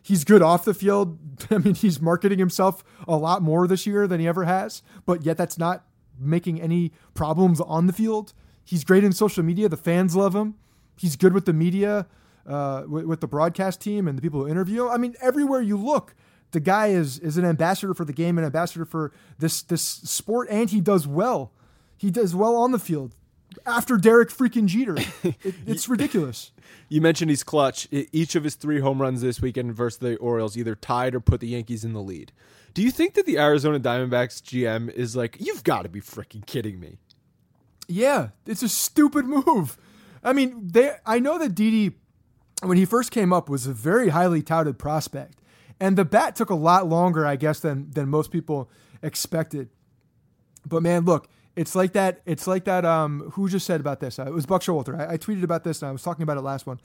He's good off the field. (laughs) I mean, he's marketing himself a lot more this year than he ever has, but yet that's not making any problems on the field. He's great in social media. The fans love him. He's good with the media, uh, with, with the broadcast team and the people who interview him. I mean, everywhere you look, the guy is is an ambassador for the game, an ambassador for this this sport, and he does well. He does well on the field after Derek freaking Jeter. (laughs) It, it's ridiculous. You mentioned he's clutch. Each of his three home runs this weekend versus the Orioles either tied or put the Yankees in the lead. Do you think that the Arizona Diamondbacks GM is like, you've got to be freaking kidding me? Yeah, it's a stupid move. I mean, they. I know that Didi, when he first came up, was a very highly touted prospect, and the bat took a lot longer, I guess, than than most people expected. But man, look, it's like that. It's like that. Um, who just said about this? Uh, it was Buck Showalter. I, I, tweeted about this, and I was talking about it last one.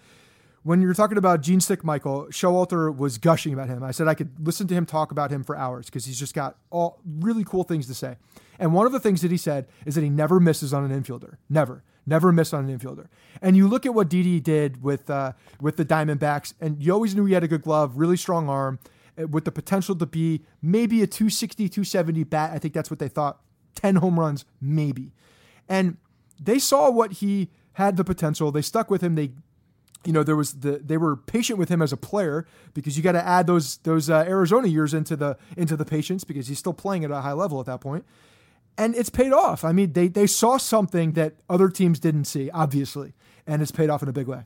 When you were talking about Gene Stick Michael, Showalter was gushing about him. I said I could listen to him talk about him for hours because he's just got all really cool things to say. And one of the things that he said is that he never misses on an infielder. Never, never miss on an infielder. And you look at what Didi did with uh, with the Diamondbacks, and you always knew he had a good glove, really strong arm, eh, with the potential to be maybe a 260, 270 bat. I think that's what they thought 10 home runs, maybe. And they saw what he had the potential. They stuck with him. They, you know, there was the they were patient with him as a player because you got to add those those uh, Arizona years into the into the patience because he's still playing at a high level at that point. And it's paid off. I mean, they they saw something that other teams didn't see, obviously, and it's paid off in a big way.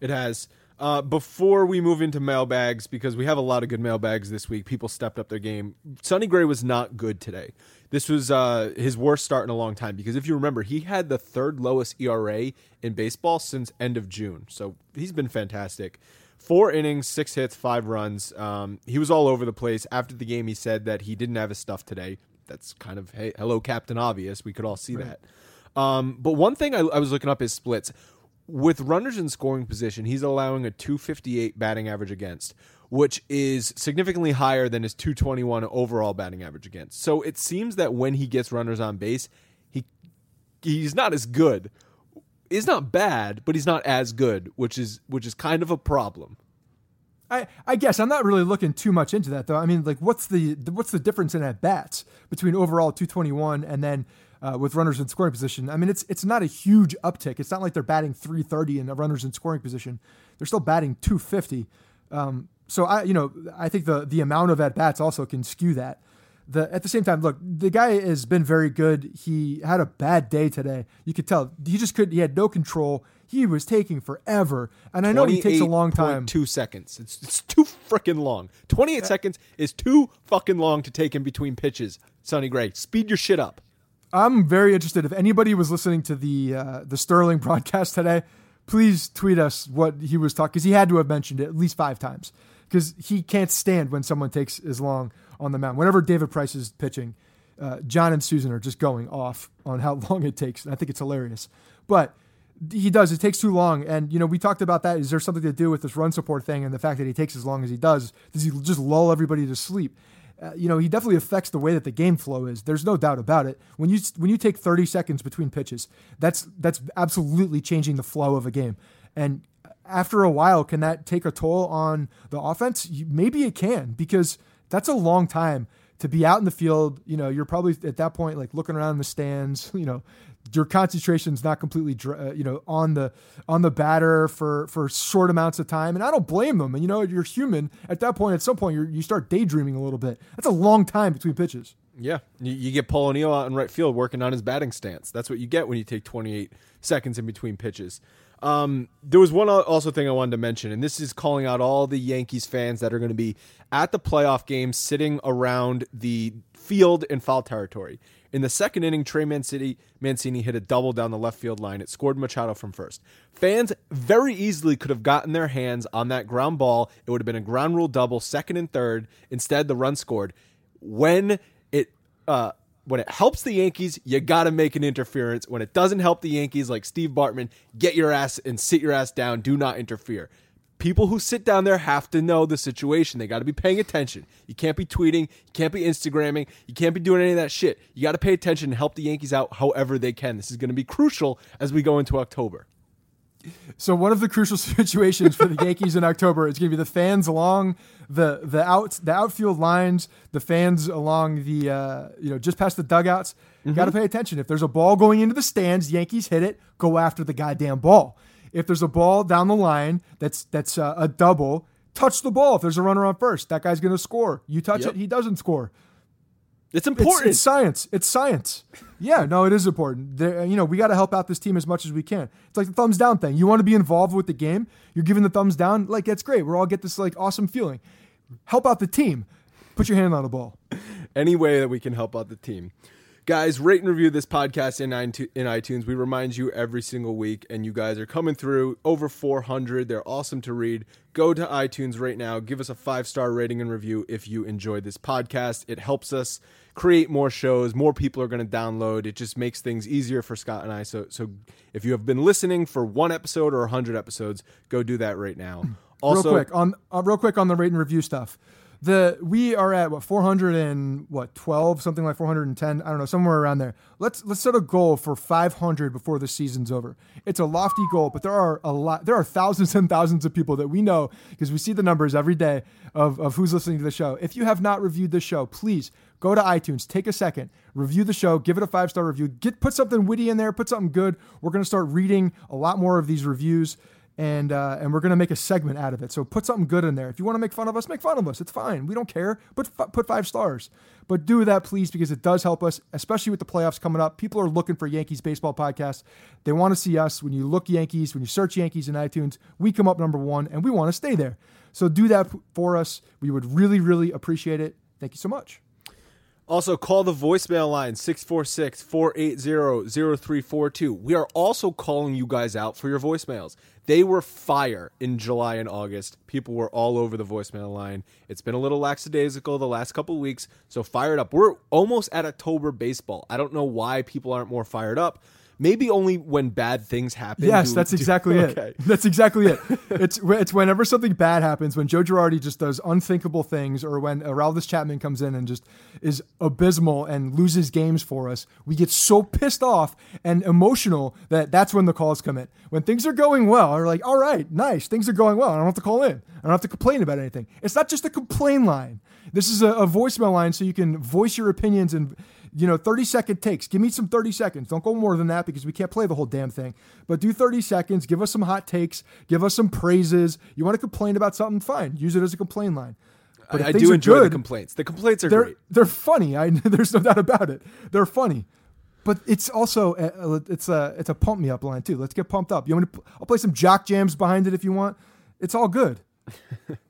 It has. Uh, before we move into mailbags, because we have a lot of good mailbags this week, people stepped up their game. Sonny Gray was not good today. This was uh, his worst start in a long time because if you remember, he had the third lowest ERA in baseball since end of June. So he's been fantastic. Four innings, six hits, five runs. Um, he was all over the place. After the game, he said that he didn't have his stuff today. That's kind of hey, hello, Captain Obvious. We could all see right. that. Um, but one thing I, I was looking up is splits with runners in scoring position, he's allowing a 258 batting average against, which is significantly higher than his 221 overall batting average against. So it seems that when he gets runners on base, he he's not as good. He's not bad, but he's not as good, which is which is kind of a problem. I, I guess I'm not really looking too much into that though. I mean, like, what's the what's the difference in at bats between overall 221 and then uh, with runners in scoring position. I mean, it's it's not a huge uptick. It's not like they're batting 330 in a runners in scoring position. They're still batting 250. Um, so I, you know, I think the the amount of at bats also can skew that. The at the same time, look, the guy has been very good. He had a bad day today. You could tell he just couldn't. He had no control. He was taking forever, and I know he takes a long time. Two seconds. It's it's too freaking long. Twenty eight seconds is too fucking long to take in between pitches. Sonny Gray, speed your shit up. I'm very interested. If anybody was listening to the uh, the Sterling (laughs) broadcast today, please tweet us what he was talking because he had to have mentioned it at least five times because he can't stand when someone takes as long on the mound. Whenever David Price is pitching, uh, John and Susan are just going off on how (laughs) long it takes. And I think it's hilarious, but he does. It takes too long, and you know we talked about that. Is there something to do with this run support thing and the fact that he takes as long as he does? Does he just lull everybody to sleep? Uh, you know, he definitely affects the way that the game flow is. There's no doubt about it. When you when you take 30 seconds between pitches, that's that's absolutely changing the flow of a game. And after a while, can that take a toll on the offense? Maybe it can because that's a long time to be out in the field. You know, you're probably at that point like looking around the stands. (laughs) You know, your concentration's not completely uh, you know on the on the batter for for short amounts of time. And i don't blame them. And you know you're human. At that point at some point you start daydreaming a little bit. That's a long time between pitches. Yeah. You, you get paul o'neill out in right field working on his batting stance. That's what you get when you take 28 seconds in between pitches um, there was one also thing I wanted to mention, and this is calling out all the Yankees fans that are going to be at the playoff game, sitting around the field in foul territory. In the second inning, Trey Mancini, Mancini hit a double down the left field line. It scored Machado from first. Fans very easily could have gotten their hands on that ground ball. It would have been a ground rule double, second and third. Instead, the run scored. When it uh, when it helps the Yankees, you got to make an interference. When it doesn't help the Yankees, like Steve Bartman, get your ass and sit your ass down. Do not interfere people who sit down there have to know the situation. They got to be paying attention. You can't be tweeting, you can't be Instagramming, you can't be doing any of that shit. You got to pay attention and help the Yankees out however they can. This is going to be crucial as we go into October. So one of the crucial (laughs) situations for the Yankees in October is going to be the fans along the the out the outfield lines, the fans along the uh, you know just past the dugouts. Mm-hmm. Got to pay attention. If there's a ball going into the stands, Yankees hit it. Go after the goddamn ball. If there's a ball down the line that's that's uh, a double, touch the ball. If there's a runner on first, that guy's going to score. You touch yep. it, he doesn't score. It's important. It's, it's science. It's science. Yeah, no, it is important. There, you know, we got to help out this team as much as we can. It's like the thumbs down thing. You want to be involved with the game. You're giving the thumbs down. Like that's great. We're all get this like awesome feeling. Help out the team. Put your hand on the ball. (laughs) Any way that we can help out the team. Guys, rate and review this podcast in iTunes. We remind you every single week, and you guys are coming through over 400. They're awesome to read. Go to iTunes right now. Give us a five star rating and review if you enjoyed this podcast. It helps us create more shows. More people are going to download. It just makes things easier for Scott and I. So, so if you have been listening for one episode or 100 episodes, go do that right now. (laughs) Also, real quick on uh, real quick on the rate and review stuff the we are at what 400 and what 12 something like 410 i don't know somewhere around there let's let's set a goal for 500 before the season's over it's a lofty goal but there are a lot there are thousands (laughs) and thousands of people that we know because we see the numbers every day of, of who's listening to the show if you have not reviewed the show please go to itunes take a second review the show give it a five star review get put something witty in there put something good we're going to start reading a lot more of these reviews and uh, and we're gonna make a segment out of it. So put something good in there. If you want to make fun of us, make fun of us. It's fine. We don't care. Put put five stars, but do that please because it does help us, especially with the playoffs coming up. People are looking for Yankees baseball podcasts. They want to see us. When you look Yankees, when you search Yankees in iTunes, we come up number one, and we want to stay there. So do that for us. We would really really appreciate it. Thank you so much. Also, call the voicemail line 646 480 0342. We are also calling you guys out for your voicemails. They were fire in July and August. People were all over the voicemail line. It's been a little lackadaisical the last couple weeks, so fired up. We're almost at October baseball. I don't know why people aren't more fired up. Maybe only when bad things happen. Yes, do, that's exactly do, (laughs) it. Okay. That's exactly it. (laughs) it's it's whenever something bad happens, when Joe Girardi just does unthinkable things, or when Aroldis Chapman comes in and just is abysmal and loses games for us, we get so pissed off and emotional that that's when the calls come in. When things are going well, we're like, all right, nice, things are going well. I don't have to call in. I don't have to complain about anything. It's not just a complain line. This is a, a voicemail line so you can voice your opinions and you know, 30 second takes. Give me some 30 seconds. Don't go more than that because we can't play the whole damn thing. But do 30 seconds. Give us some hot takes. Give us some praises. You want to complain about something? Fine. Use it as a complaint line. But I, I do enjoy good, the complaints. The complaints are they're, great. They're funny. I, (laughs) there's no doubt about it. They're funny. But it's also a, it's a it's a pump me up line too. Let's get pumped up. You want to? I'll play some jock jams behind it if you want. It's all good. (laughs)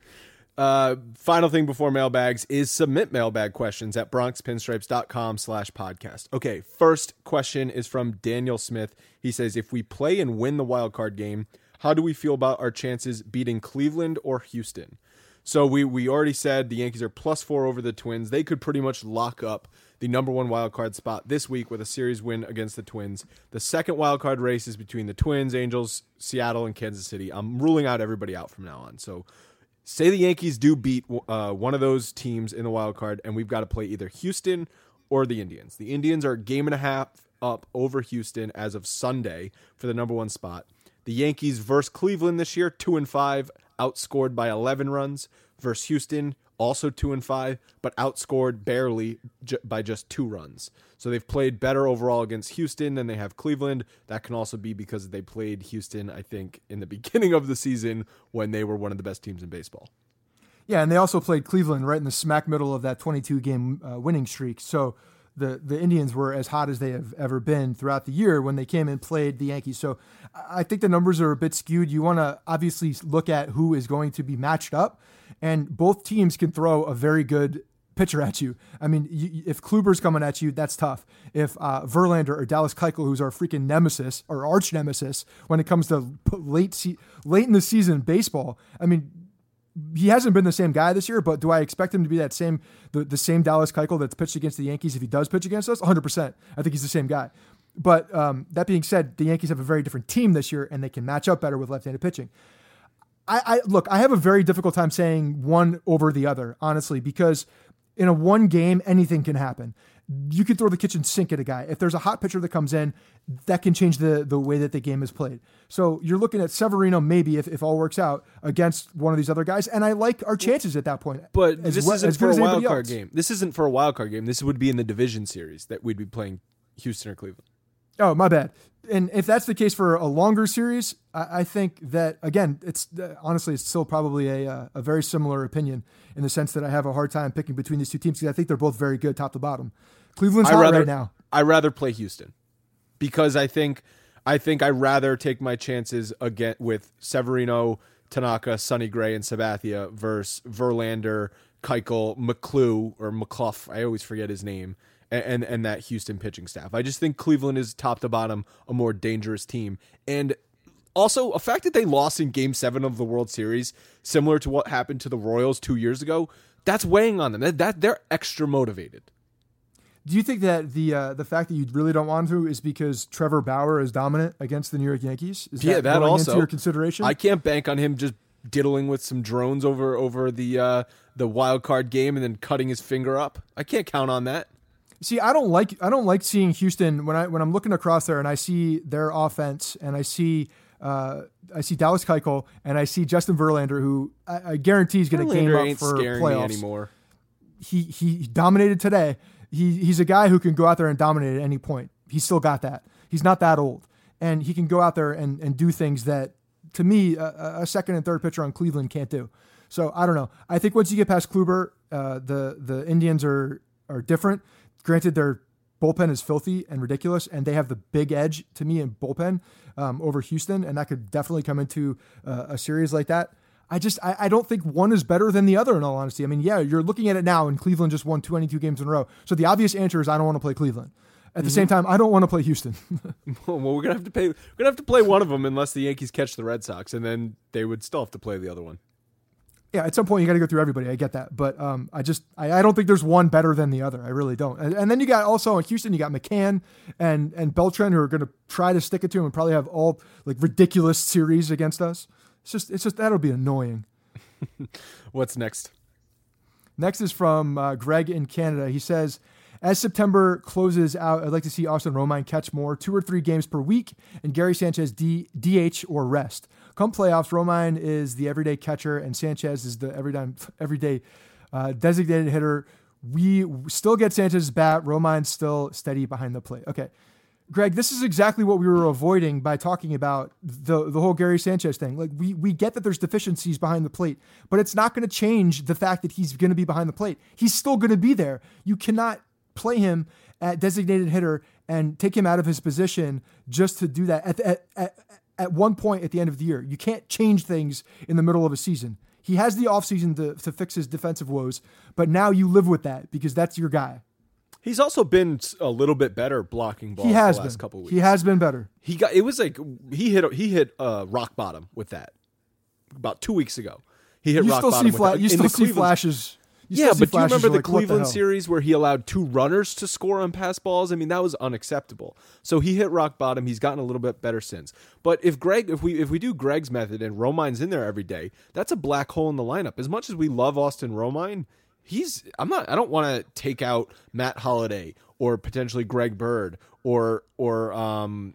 Uh, final thing before mailbags is submit mailbag questions at bronxpinstripes.com slash podcast. Okay, first question is from Daniel Smith. He says, if we play and win the wild card game, how do we feel about our chances beating Cleveland or Houston? So we we already said the Yankees are plus four over the Twins. They could pretty much lock up the number one wild card spot this week with a series win against the Twins. The second wild card race is between the Twins, Angels, Seattle, and Kansas City. I'm ruling out everybody out from now on. So say the Yankees do beat uh, one of those teams in the wild card, and we've got to play either Houston or the Indians. The Indians are a game and a half up over Houston as of Sunday for the number one spot. The Yankees versus Cleveland this year, two and five, outscored by 11 runs. Versus Houston, also two and five, but outscored barely j- by just two runs. So they've played better overall against Houston than they have Cleveland. That can also be because they played Houston, I think, in the (laughs) beginning of the season when they were one of the best teams in baseball. Yeah, and they also played Cleveland right in the smack middle of that 22 game uh, winning streak. So the the Indians were as hot as they have ever been throughout the year when they came and played the Yankees. So I think the numbers are a bit skewed. You want to obviously look at who is going to be matched up, and both teams can throw a very good pitcher at you. I mean, you, if Kluber's coming at you, that's tough. If uh, Verlander or Dallas Keuchel, who's our freaking nemesis or arch nemesis when it comes to late se- late in the season baseball, I mean, he hasn't been the same guy this year, but do I expect him to be that same the, the same Dallas Keuchel that's pitched against the Yankees if he does pitch against us? 100%. I think he's the same guy. But um, that being said, the Yankees have a very different team this year, and they can match up better with left-handed pitching. I, I look, I have a very difficult time saying one over the other, honestly, because in a one game, anything can happen you could throw the kitchen sink at a guy. If there's a hot pitcher that comes in, that can change the the way that the game is played. So you're looking at Severino maybe if, if all works out against one of these other guys, and I like our chances at that point. But this well, isn't for a wild card else. game. This isn't for a wild card game. This would be in the division series that we'd be playing Houston or Cleveland. Oh, my bad. And if that's the case for a longer series, I, I think that again, it's uh, honestly it's still probably a uh, a very similar opinion in the sense that I have a hard time picking between these two teams because I think they're both very good top to bottom. Cleveland's I hot rather, right now. I rather play Houston because I think I think I rather take my chances again with Severino, Tanaka, Sonny Gray, and Sabathia versus Verlander, Keuchel, McClue or McCluff. I always forget his name. And, and and that Houston pitching staff. I just think Cleveland is top to bottom a more dangerous team. And also, a fact that they lost in Game Seven of the World Series, similar to what happened to the Royals two years ago, that's weighing on them. That, that they're extra motivated. Do you think that the uh, the fact that you really don't want to is because Trevor Bauer is dominant against the New York Yankees? Is yeah, that going also into your consideration. I can't bank on him just diddling with some drones over over the uh, the wild card game and then cutting his finger up. I can't count on that. See, I don't like I don't like seeing Houston when I when I'm looking across there and I see their offense and I see uh, I see Dallas Keuchel and I see Justin Verlander, who I, I guarantee is going to game up ain't for playoffs. anymore. He he dominated today. He he's a guy who can go out there and dominate at any point. He's still got that. He's not that old, and he can go out there and and do things that to me a, a second and third pitcher on Cleveland can't do. So I don't know. I think once you get past Kluber, uh, the the Indians are are different. Granted, their bullpen is filthy and ridiculous, and they have the big edge to me in bullpen um, over Houston, and that could definitely come into uh, a series like that. I just I, I don't think one is better than the other. In all honesty, I mean, yeah, you're looking at it now, and Cleveland just won 22 games in a row. So the obvious answer is I don't want to play Cleveland. At the same time, I don't want to play Houston. (laughs) well, we're gonna have to pay. We're gonna have to play one of them unless the Yankees catch the Red Sox, and then they would still have to play the other one. yeah, at some point you got to go through everybody. I get that, but um, I just I, I don't think there's one better than the other. I really don't. And, and then you got also in Houston, you got McCann and and Beltran who are going to try to stick it to him and probably have all like ridiculous series against us. It's just it's just that'll be annoying. (laughs) What's next? Next is from uh, Greg in Canada. He says, as September closes out, I'd like to see Austin Romine catch more, two or three games per week, and Gary Sanchez D- DH or rest. Come playoffs, Romine is the everyday catcher, and Sanchez is the everyday everyday uh, designated hitter. We still get Sanchez's bat. Romine's still steady behind the plate. Okay. Greg, this is exactly what we were avoiding by talking about the the whole Gary Sanchez thing. Like we we get that there's deficiencies behind the plate, but it's not going to change the fact that he's going to be behind the plate. He's still going to be there. You cannot play him at designated hitter and take him out of his position just to do that at at, at, at one point at the end of the year. You can't change things in the middle of a season. He has the offseason to, to fix his defensive woes, but now you live with that because that's your guy. He's also been a little bit better blocking balls He has the last been. couple weeks. He has been better. He got it was like he hit he hit uh, rock bottom with that about two weeks ago. He hit You rock still bottom. see with fla- that. you still the see Cleveland- flashes. You yeah, but do you remember the like, Cleveland hell? series where he allowed two runners to score on pass balls? I mean, that was unacceptable. So he hit rock bottom. He's gotten a little bit better since. But if Greg, if we if we do Greg's method and Romine's in there every day, that's a black hole in the lineup. As much as we love Austin Romine, he's I'm not I don't want to take out Matt Holliday or potentially Greg Bird or or um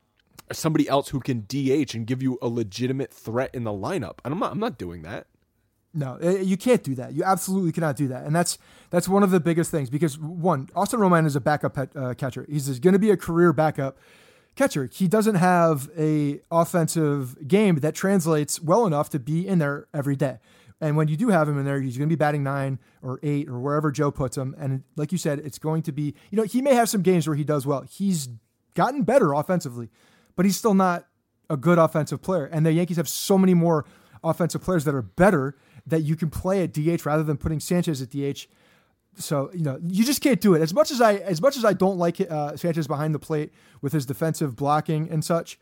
somebody else who can DH and give you a legitimate threat in the lineup. And I'm not I'm not doing that. No, eh, you can't do that. You absolutely cannot do that, and that's that's one of the biggest things because one, Austin Romine is a backup uh, catcher. He's going to be a career backup catcher. He doesn't have a offensive game that translates well enough to be in there every day. And when you do have him in there, he's going to be batting nine or eight or wherever Joe puts him. And like you said, it's going to be you know he may have some games where he does well. He's gotten better offensively, but he's still not a good offensive player. And the Yankees have so many more offensive players that are better that you can play at DH rather than putting Sanchez at DH. So you know you just can't do it. As much as I as much as I don't like uh, Sanchez behind the plate with his defensive blocking and such,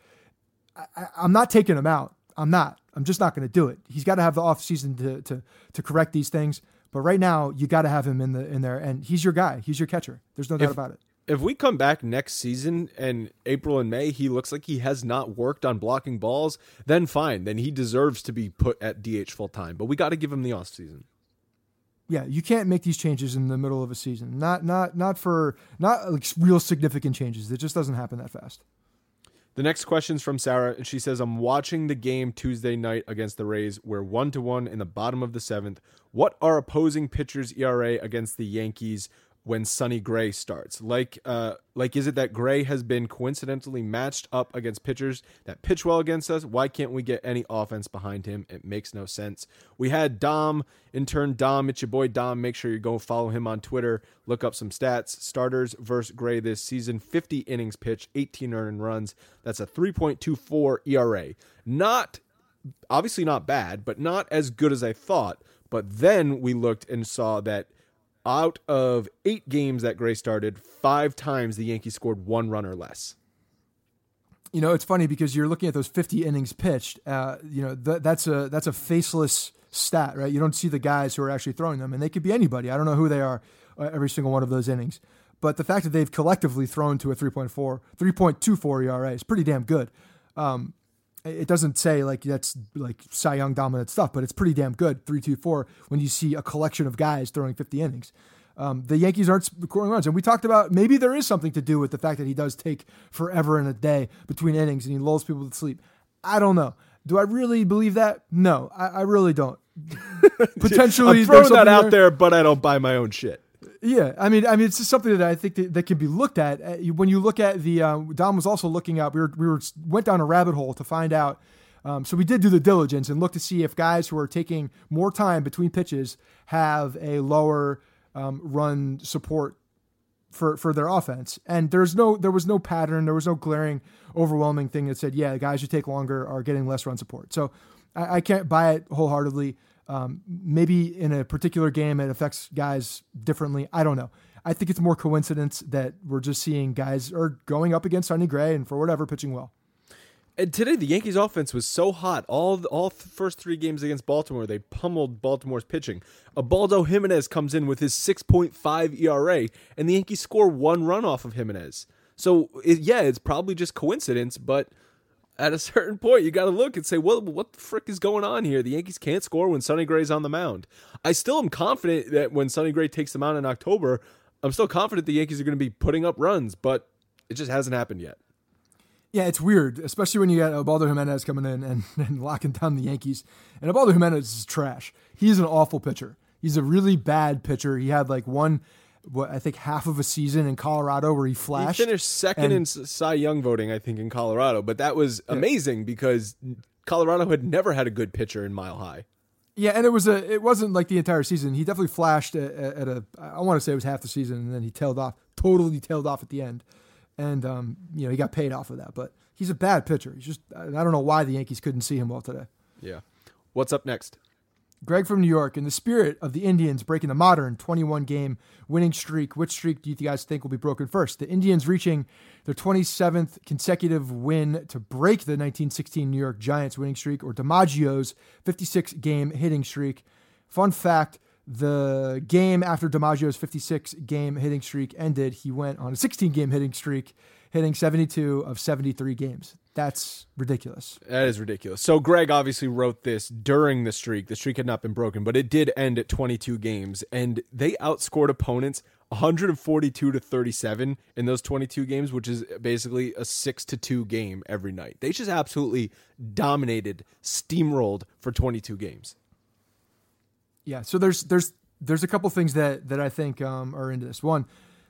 I, I'm not taking him out. I'm not. I'm just not going to do it. He's got to have the off season to, to to correct these things. But right now, you got to have him in the in there, and he's your guy. He's your catcher. There's no doubt about it. if we come back next season and April and May he looks like he has not worked on blocking balls, then fine. Then he deserves to be put at DH full time. But we got to give him the off season. Yeah, you can't make these changes in the middle of a season. Not not not for not like real significant changes. It just doesn't happen that fast. The next question's from Sarah, and she says, I'm watching the game Tuesday night against the Rays. We're one to one in the bottom of the seventh. What are opposing pitchers' ERA against the Yankees when Sonny Gray starts? Like, uh, like is it that Gray has been coincidentally matched up against pitchers that pitch well against us? Why can't we get any offense behind him? It makes no sense. We had Dom, intern Dom. It's your boy Dom. Make sure you go follow him on Twitter. Look up some stats. Starters versus Gray this season: 50 innings pitched, 18 earned runs. That's a 3.24 ERA. Not obviously not bad, but not as good as I thought. But then we looked and saw that out of eight games that Gray started, five times the Yankees scored one run or less. You know, it's funny because you're looking at those 50 innings pitched. Uh, you know, th- that's a that's a faceless stat, right? You don't see the guys who are actually throwing them, and they could be anybody. I don't know who they are uh, every single one of those innings, but the fact that they've collectively thrown to a 3.4, 3.24 ERA is pretty damn good. Um, it doesn't say like that's like Cy Young dominant stuff, but it's pretty damn good. Three, two, four. When you see a collection of guys throwing 50 innings, um, the Yankees aren't scoring runs, and we talked about maybe there is something to do with the fact that he does take forever in a day between innings and he lulls people to sleep. I don't know. Do I really believe that? No, I, I really don't. (laughs) Potentially, I'm throwing that out there, there, but I don't buy my own shit. Yeah, I mean, I mean, it's just something that I think that, that can be looked at uh, when you look at the. Um, Dom was also looking up. We were we were went down a rabbit hole to find out. Um, so we did do the diligence and look to see if guys who are taking more time between pitches have a lower um, run support for for their offense. And there's no there was no pattern. There was no glaring, overwhelming thing that said, yeah, the guys who take longer are getting less run support. So I, I can't buy it wholeheartedly. Um, maybe in a particular game it affects guys differently. I don't know. I think it's more coincidence that we're just seeing guys are going up against Sonny Gray and for whatever pitching well. And today the Yankees offense was so hot. All all first three games against Baltimore, they pummeled Baltimore's pitching. Ubaldo Jimenez comes in with his 6.5 ERA, and the Yankees score one run off of Jimenez. So it, yeah, it's probably just coincidence, but at a (laughs) certain point, you got to look and say, well, what the frick is going on here? The Yankees can't score when Sonny Gray's on the mound. I still am confident that when Sonny Gray takes the mound in October, I'm still confident the Yankees are going to be putting up runs, but it just hasn't happened yet. Yeah, it's weird, especially when you got Ubaldo Jimenez coming in and, (laughs) and locking down the Yankees. And Ubaldo Jimenez is trash. He's an awful pitcher. He's a really bad pitcher. He had like one what I think half of a season in Colorado where he flashed. He finished second in Cy Young voting, I think, in Colorado. But that was amazing yeah. because Colorado had never had a good pitcher in Mile High. Yeah, and it was a it wasn't like the entire season. He definitely flashed at, at a I want to say it was half the season, and then he tailed off, totally tailed off at the end, and um, you know he got paid off of that. But he's a bad pitcher. He's just I don't know why the Yankees couldn't see him well today. Yeah, what's up next? Greg from New York, in the spirit of the Indians breaking the modern 21 game winning streak, which streak do you guys think will be broken first? The Indians reaching their 27th consecutive win to break the 1916 New York Giants winning streak, or DiMaggio's 56 game hitting streak. Fun fact the game after DiMaggio's 56 game hitting streak ended, he went on a 16 game hitting streak, hitting 72 of 73 games. That's ridiculous. That is ridiculous. So Greg obviously wrote this during the streak. The streak had not been broken, but it did end at 22 games, and they outscored opponents 142 to 37 in those 22 games, which is basically a six to two game every night. They just absolutely dominated, steamrolled for 22 games. Yeah. So there's there's there's a couple things that that I think um, are into this. One,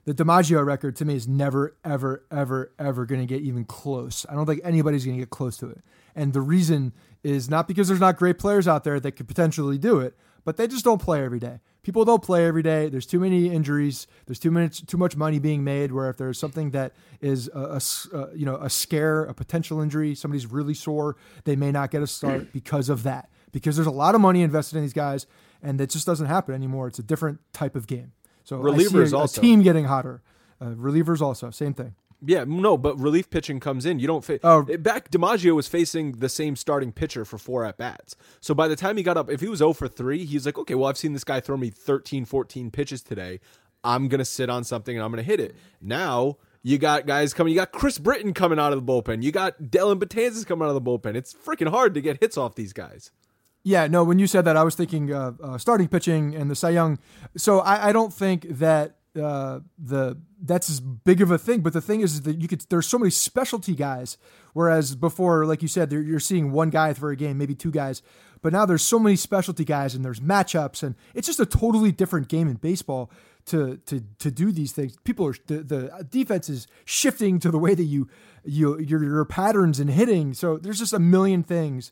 the DiMaggio record to me is never, ever, ever, ever going to get even close. I don't think anybody's going to get close to it. And the reason is not because there's not great players out there that could potentially do it, but they just don't play every day. People don't play every day. There's too many injuries. There's too much too much money being made. Where if there's something that is a, a, a you know a scare, a potential injury, somebody's really sore, they may not get a start (clears throat) because of that. Because there's a lot of money invested in these guys, and it just doesn't happen anymore. It's a different type of game. So relievers a, also a team getting hotter. Uh, relievers also same thing. Yeah, no, but relief pitching comes in. You don't face. Oh. Back DiMaggio was facing the same starting pitcher for four at bats. So by the time he got up, if he was 0 for 3, he's like, okay, well, I've seen this guy throw me 13, 14 pitches today. I'm going to sit on something and I'm going to hit it. Now you got guys coming. You got Chris Britton coming out of the bullpen. You got Dellin Betances coming out of the bullpen. It's freaking hard to get hits off these guys. Yeah, no. When you said that, I was thinking uh, uh, starting pitching and the Cy Young. So I, I don't think that uh, the that's as big of a thing. But the thing is that you could there's so many specialty guys, whereas before, like you said, you're seeing one guy for a game, maybe two guys. But now there's so many specialty guys, and there's matchups, and it's just a totally different game in baseball to to to do these things. People are the, the defense is shifting to the way that you you your, your patterns and hitting. So there's just a million things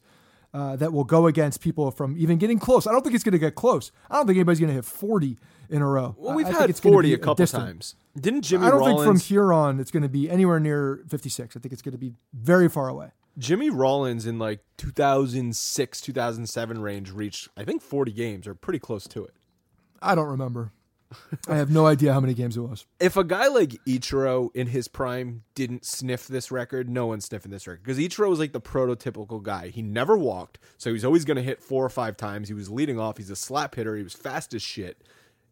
uh, that will go against people from even getting close. I don't think it's going to get close. I don't think anybody's going to hit 40 in a row. Well, we've I had 40 a couple distant. times. Didn't Jimmy? I don't Rollins... think from here on it's going to be anywhere near 56. I think it's going to be very far away. Jimmy Rollins in like 2006, 2007 range reached I think 40 games or pretty close to it. I don't remember. I have no idea how many games it was. If a guy like Ichiro in his prime didn't sniff this record, no one's sniffing this record because Ichiro was like the prototypical guy. He never walked, so he was always going to hit four or five times. He was leading off. He's a slap hitter. He was fast as shit.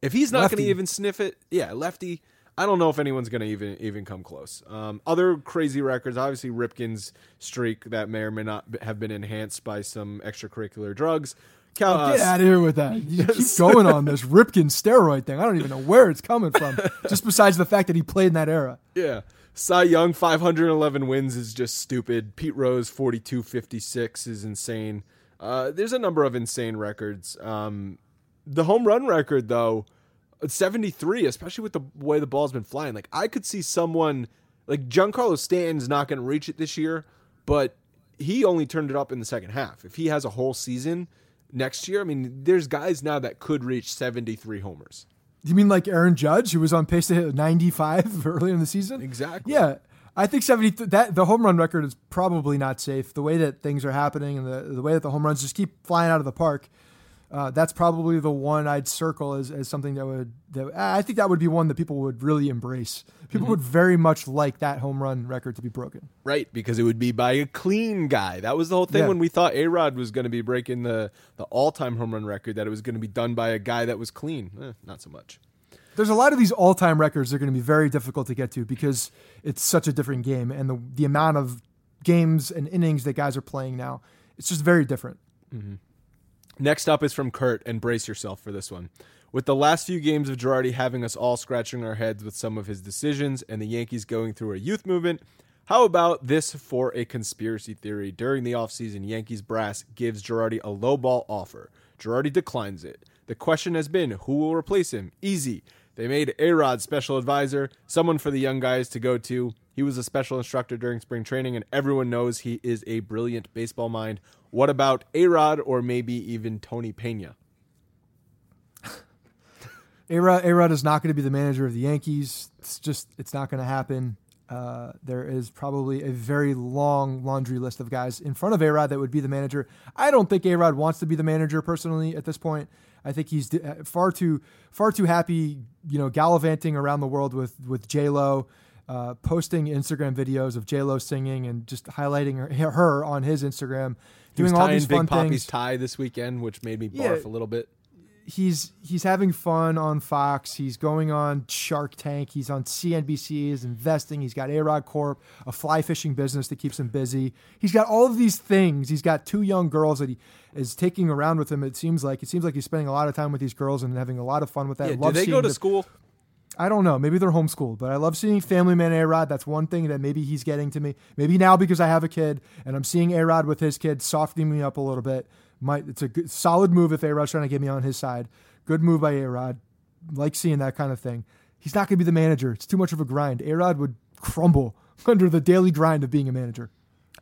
If he's not going to even sniff it, yeah, lefty. I don't know if anyone's going to even even come close. Um, other crazy records, obviously Ripken's streak that may or may not have been enhanced by some extracurricular drugs. Cal- oh, get out of here with that. You keep going on (laughs) this Ripken steroid thing. I don't even know where it's coming from. (laughs) just besides the fact that he played in that era. Yeah. Cy Young 511 wins is just stupid. Pete Rose 4256 is insane. Uh, there's a number of insane records. Um, the home run record though, 73, especially with the way the ball's been flying. Like I could see someone like Giancarlo Stanton's not going to reach it this year, but he only turned it up in the second half. If he has a whole season, next year. I mean, there's guys now that could reach 73 homers. You mean like Aaron Judge, who was on pace to hit 95 (laughs) earlier in the season? Exactly. Yeah. I think 70 that the home run record is probably not safe. The way that things are happening and the the way that the home runs just keep flying out of the park uh, that's probably the one I'd circle as, as something that would that I think that would be one that people would really embrace. People mm-hmm. would very much like that home run record to be broken. Right, because it would be by a clean guy. That was the whole thing yeah. when we thought A Rod was going to be breaking the the all time home run record. That it was going to be done by a guy that was clean. Eh, not so much. There's a lot of these all time records that are going to be very difficult to get to because it's such a different game and the the amount of games and innings that guys are playing now. It's just very different. Mm-hmm. Next up is from Kurt, and brace yourself for this one. With the last few games of Girardi having us all scratching our heads with some of his decisions and the Yankees going through a youth movement, how about this for a conspiracy theory? During the offseason, Yankees brass gives Girardi a lowball offer. Girardi declines it. The question has been who will replace him? Easy. They made A Rod special advisor, someone for the young guys to go to. He was a special instructor during spring training, and everyone knows he is a brilliant baseball mind. What about A Rod or maybe even Tony Pena? A Rod is not going to be the manager of the Yankees. It's just, it's not going to happen. Uh, there is probably a very long laundry list of guys in front of A Rod that would be the manager. I don't think A Rod wants to be the manager personally at this point. I think he's uh, far too far too happy, you know, gallivanting around the world with with J Lo uh, posting Instagram videos of J Lo singing and just highlighting her, her on his Instagram, doing all these fun Big Papi's things. tie this weekend, which made me barf yeah, a little bit. He's he's having fun on Fox. He's going on Shark Tank. He's on CNBC. He's investing. He's got A Rod Corp, a fly fishing business that keeps him busy. He's got all of these things. He's got two young girls that he is taking around with him. It seems like it seems like he's spending a lot of time with these girls and having a lot of fun with that. Yeah, do they go to school? I don't know. Maybe they're homeschooled, but I love seeing Family Man A Rod. That's one thing that maybe he's getting to me. Maybe now because I have a kid and I'm seeing A Rod with his kid, softening me up a little bit. It's a good, solid move if A Rod's trying to get me on his side. Good move by A Rod. Like seeing that kind of thing. He's not going to be the manager. It's too much of a grind. A Rod would crumble (laughs) under the daily grind of being a manager.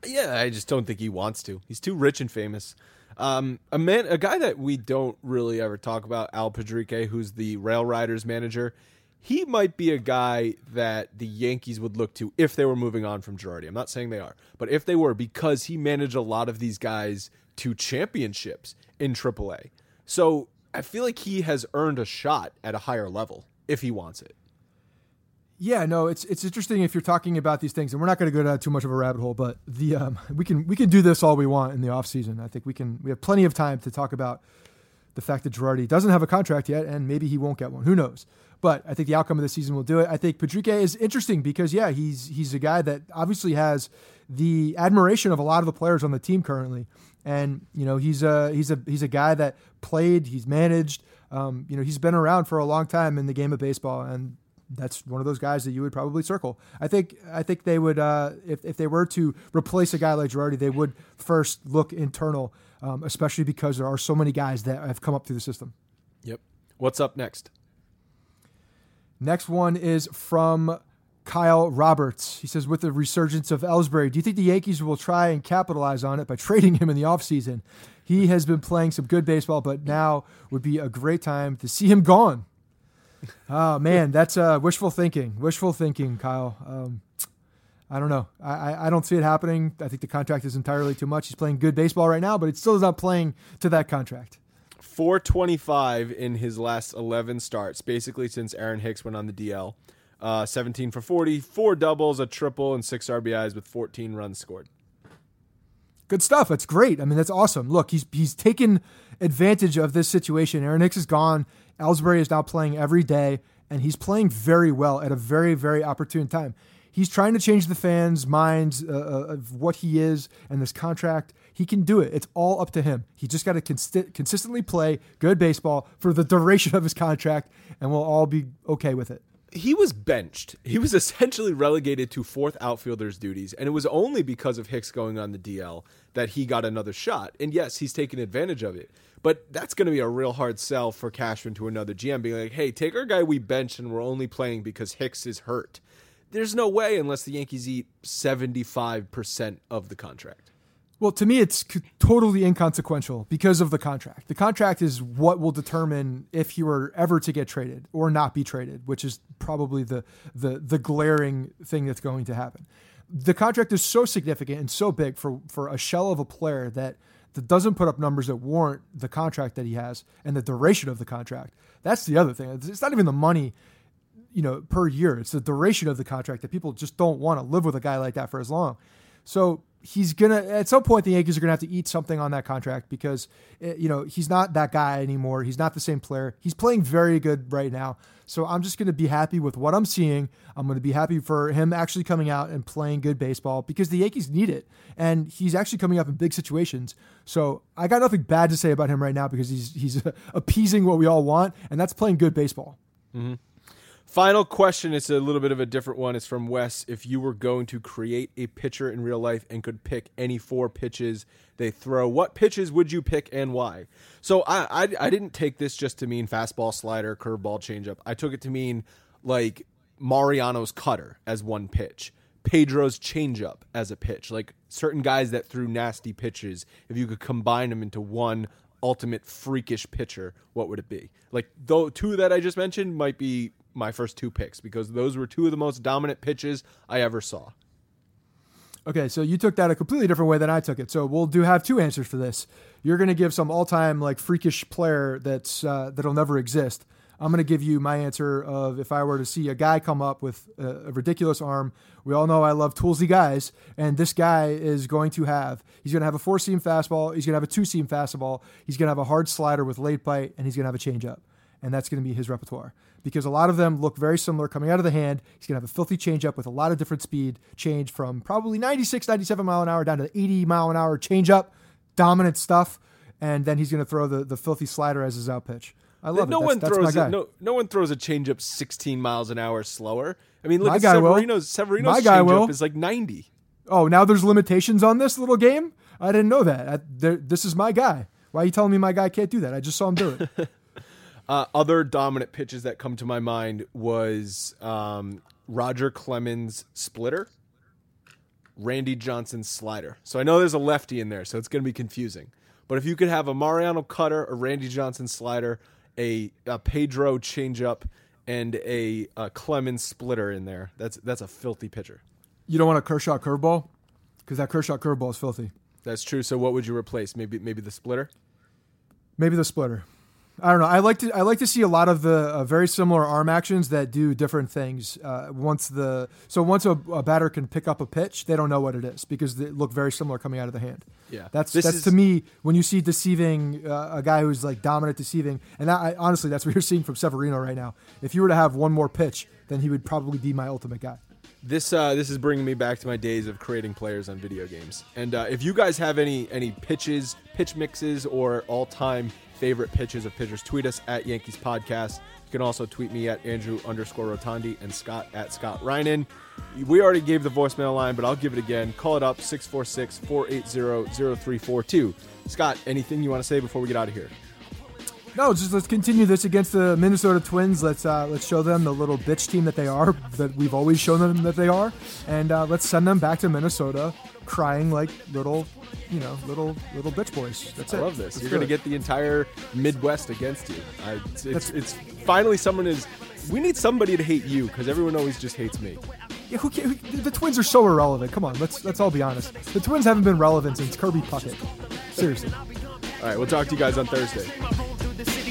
Yeah, I just don't think he wants to. He's too rich and famous. Um, a man, a guy that we don't really ever talk about, Al Pedrique, who's the Rail Riders manager he might be a guy that the Yankees would look to if they were moving on from Girardi. I'm not saying they are, but if they were, because he managed a lot of these guys to championships in AAA. So I feel like he has earned a shot at a higher level if he wants it. Yeah, no, it's it's interesting if you're talking about these things, and we're not going to go down too much of a rabbit hole, but the um, we can we can do this all we want in the off season. I think we can we have plenty of time to talk about the fact that Girardi doesn't have a contract yet, and maybe he won't get one. Who knows? But I think the outcome of the season will do it. I think Pedrique is interesting because yeah, he's he's a guy that obviously has the admiration of a lot of the players on the team currently, and you know he's a he's a he's a guy that played, he's managed. Um, you know he's been around for a long time in the game of baseball, and that's one of those guys that you would probably circle. I think I think they would uh, if if they were to replace a guy like Girardi, they would first look internal, um, especially because there are so many guys that have come up through the system. Yep. What's up next? Next one is from Kyle Roberts. He says, with the resurgence of Ellsbury, do you think the Yankees will try and capitalize on it by trading him in the offseason? He has been playing some good baseball, but now would be a great time to see him gone. Oh, (laughs) man, that's uh, wishful thinking. Wishful thinking, Kyle. Um, I don't know. I, I don't see it happening. I think the contract is entirely too much. He's playing good baseball right now, but it still is not playing to that contract. 425 in his last 11 starts, basically since Aaron Hicks went on the DL. Uh, 17 for 40, four doubles, a triple, and six RBIs with 14 runs scored. Good stuff. That's great. I mean, that's awesome. Look, he's he's taken advantage of this situation. Aaron Hicks is gone. Ellsbury is now playing every day, and he's playing very well at a very very opportune time. He's trying to change the fans' minds uh, uh of what he is and this contract. He can do it. It's all up to him. He just got to consistently play good baseball for the duration of his contract, and we'll all be okay with it he was benched. He was (laughs) essentially relegated to fourth outfielder's duties, and it was only because of Hicks going on the DL that he got another shot. And yes, he's taken advantage of it. But that's going to be a real hard sell for Cashman to another GM, being like, "Hey, take our guy we benched, and we're only playing because Hicks is hurt." There's no way unless the Yankees eat seventy five percent of the contract. Well, to me, it's totally inconsequential because of the contract. The contract is what will determine if he were ever to get traded or not be traded, which is probably the the the glaring thing that's going to happen. The contract is so significant and so big for for a shell of a player that that doesn't put up numbers that warrant the contract that he has and the duration of the contract. That's the other thing. It's not even the money, you know, per year. It's the duration of the contract that people just don't want to live with a guy like that for as long. So he's gonna at some point the Yankees are gonna have to eat something on that contract because eh, you know he's not that guy anymore. He's not the same player. He's playing very good right now. So I'm just gonna be happy with what I'm seeing. I'm gonna be happy for him actually coming out and playing good baseball because the Yankees need it, and he's actually coming up in big situations. So I got nothing bad to say about him right now because he's he's (laughs) appeasing what we all want, and that's playing good baseball. Mm-hmm. Final question. It's a little bit of a different one. It's from Wes. If you were going to create a pitcher in real life and could pick any four pitches they throw, what pitches would you pick and why? So I, I, I didn't take this just to mean fastball, slider, curveball, changeup. I took it to mean like Mariano's cutter as one pitch, Pedro's changeup as a pitch. Like certain guys that threw nasty pitches, if you could combine them into one ultimate freakish pitcher, what would it be? Like though two that I just mentioned might be my first two picks because those were two of the most dominant pitches I ever saw. Okay, so you took that a completely different way than I took it. So we'll do have two answers for this. You're going to give some all-time like freakish player that's uh, that'll never exist. I'm going to give you my answer of if I were to see a guy come up with a, a, ridiculous arm. We all know I love toolsy guys, and this guy is going to have he's going to have a four seam fastball, he's going to have a two seam fastball, he's going to have a hard slider with late bite, and he's going to have a changeup and that's going to be his repertoire because a lot of them look very similar coming out of the hand. He's going to have a filthy changeup with a lot of different speed change from probably 96, 97 mile an hour down to 80 mile an hour changeup, dominant stuff, and then he's going to throw the, the filthy slider as his out pitch. I love no it. One that's, throws that's a, no, no one throws a changeup 16 miles an hour slower. I mean, look my at Severino's. Will. Severino's my changeup will. is like 90. Oh, now there's limitations on this little game? I didn't know that. I, there, this is my guy. Why are you telling me my guy can't do that? I just saw him do it. (laughs) Uh, other dominant pitches that come to my mind was um, Roger Clemens splitter, Randy Johnson slider. So I know there's a lefty in there, so it's going to be confusing. But if you could have a Mariano cutter, a Randy Johnson slider, a, a Pedro changeup, and a, a Clemens splitter in there, that's that's a filthy pitcher. You don't want a Kershaw curveball because that Kershaw curveball is filthy. That's true. So what would you replace? Maybe maybe the splitter. Maybe the splitter. I don't know. I like to I like to see a lot of the uh, very similar arm actions that do different things. Uh, once the so once a, a, batter can pick up a pitch, they don't know what it is because they look very similar coming out of the hand. Yeah, that's this that's is, to me when you see deceiving uh, a guy who's like dominant deceiving, and that, I, honestly, that's what you're seeing from Severino right now. If you were to have one more pitch, then he would probably be my ultimate guy. This uh, this is bringing me back to my days of creating players on video games. And uh, if you guys have any any pitches, pitch mixes, or all time favorite pitches of pitchers, tweet us at Yankees Podcast. You can also tweet me at Andrew underscore Rotondi and Scott at Scott Reinen. We already gave the voicemail line, but I'll give it again. Call it up 646 480 0342. Scott, anything you want to say before we get out of here? No, just let's continue this against the Minnesota Twins. Let's uh, let's show them the little bitch team that they are, that we've always shown them that they are, and uh, let's send them back to Minnesota crying like little, you know, little little bitch boys. That's I it. love this. Let's You're going to get the entire Midwest against you. I, it's, it's, it's finally someone is. We need somebody to hate you because everyone always just hates me. Yeah, who, ca- who, the Twins are so irrelevant. Come on, let's let's all be honest. The Twins haven't been relevant since Kirby Puckett. Seriously. All right, we'll talk to you guys on Thursday.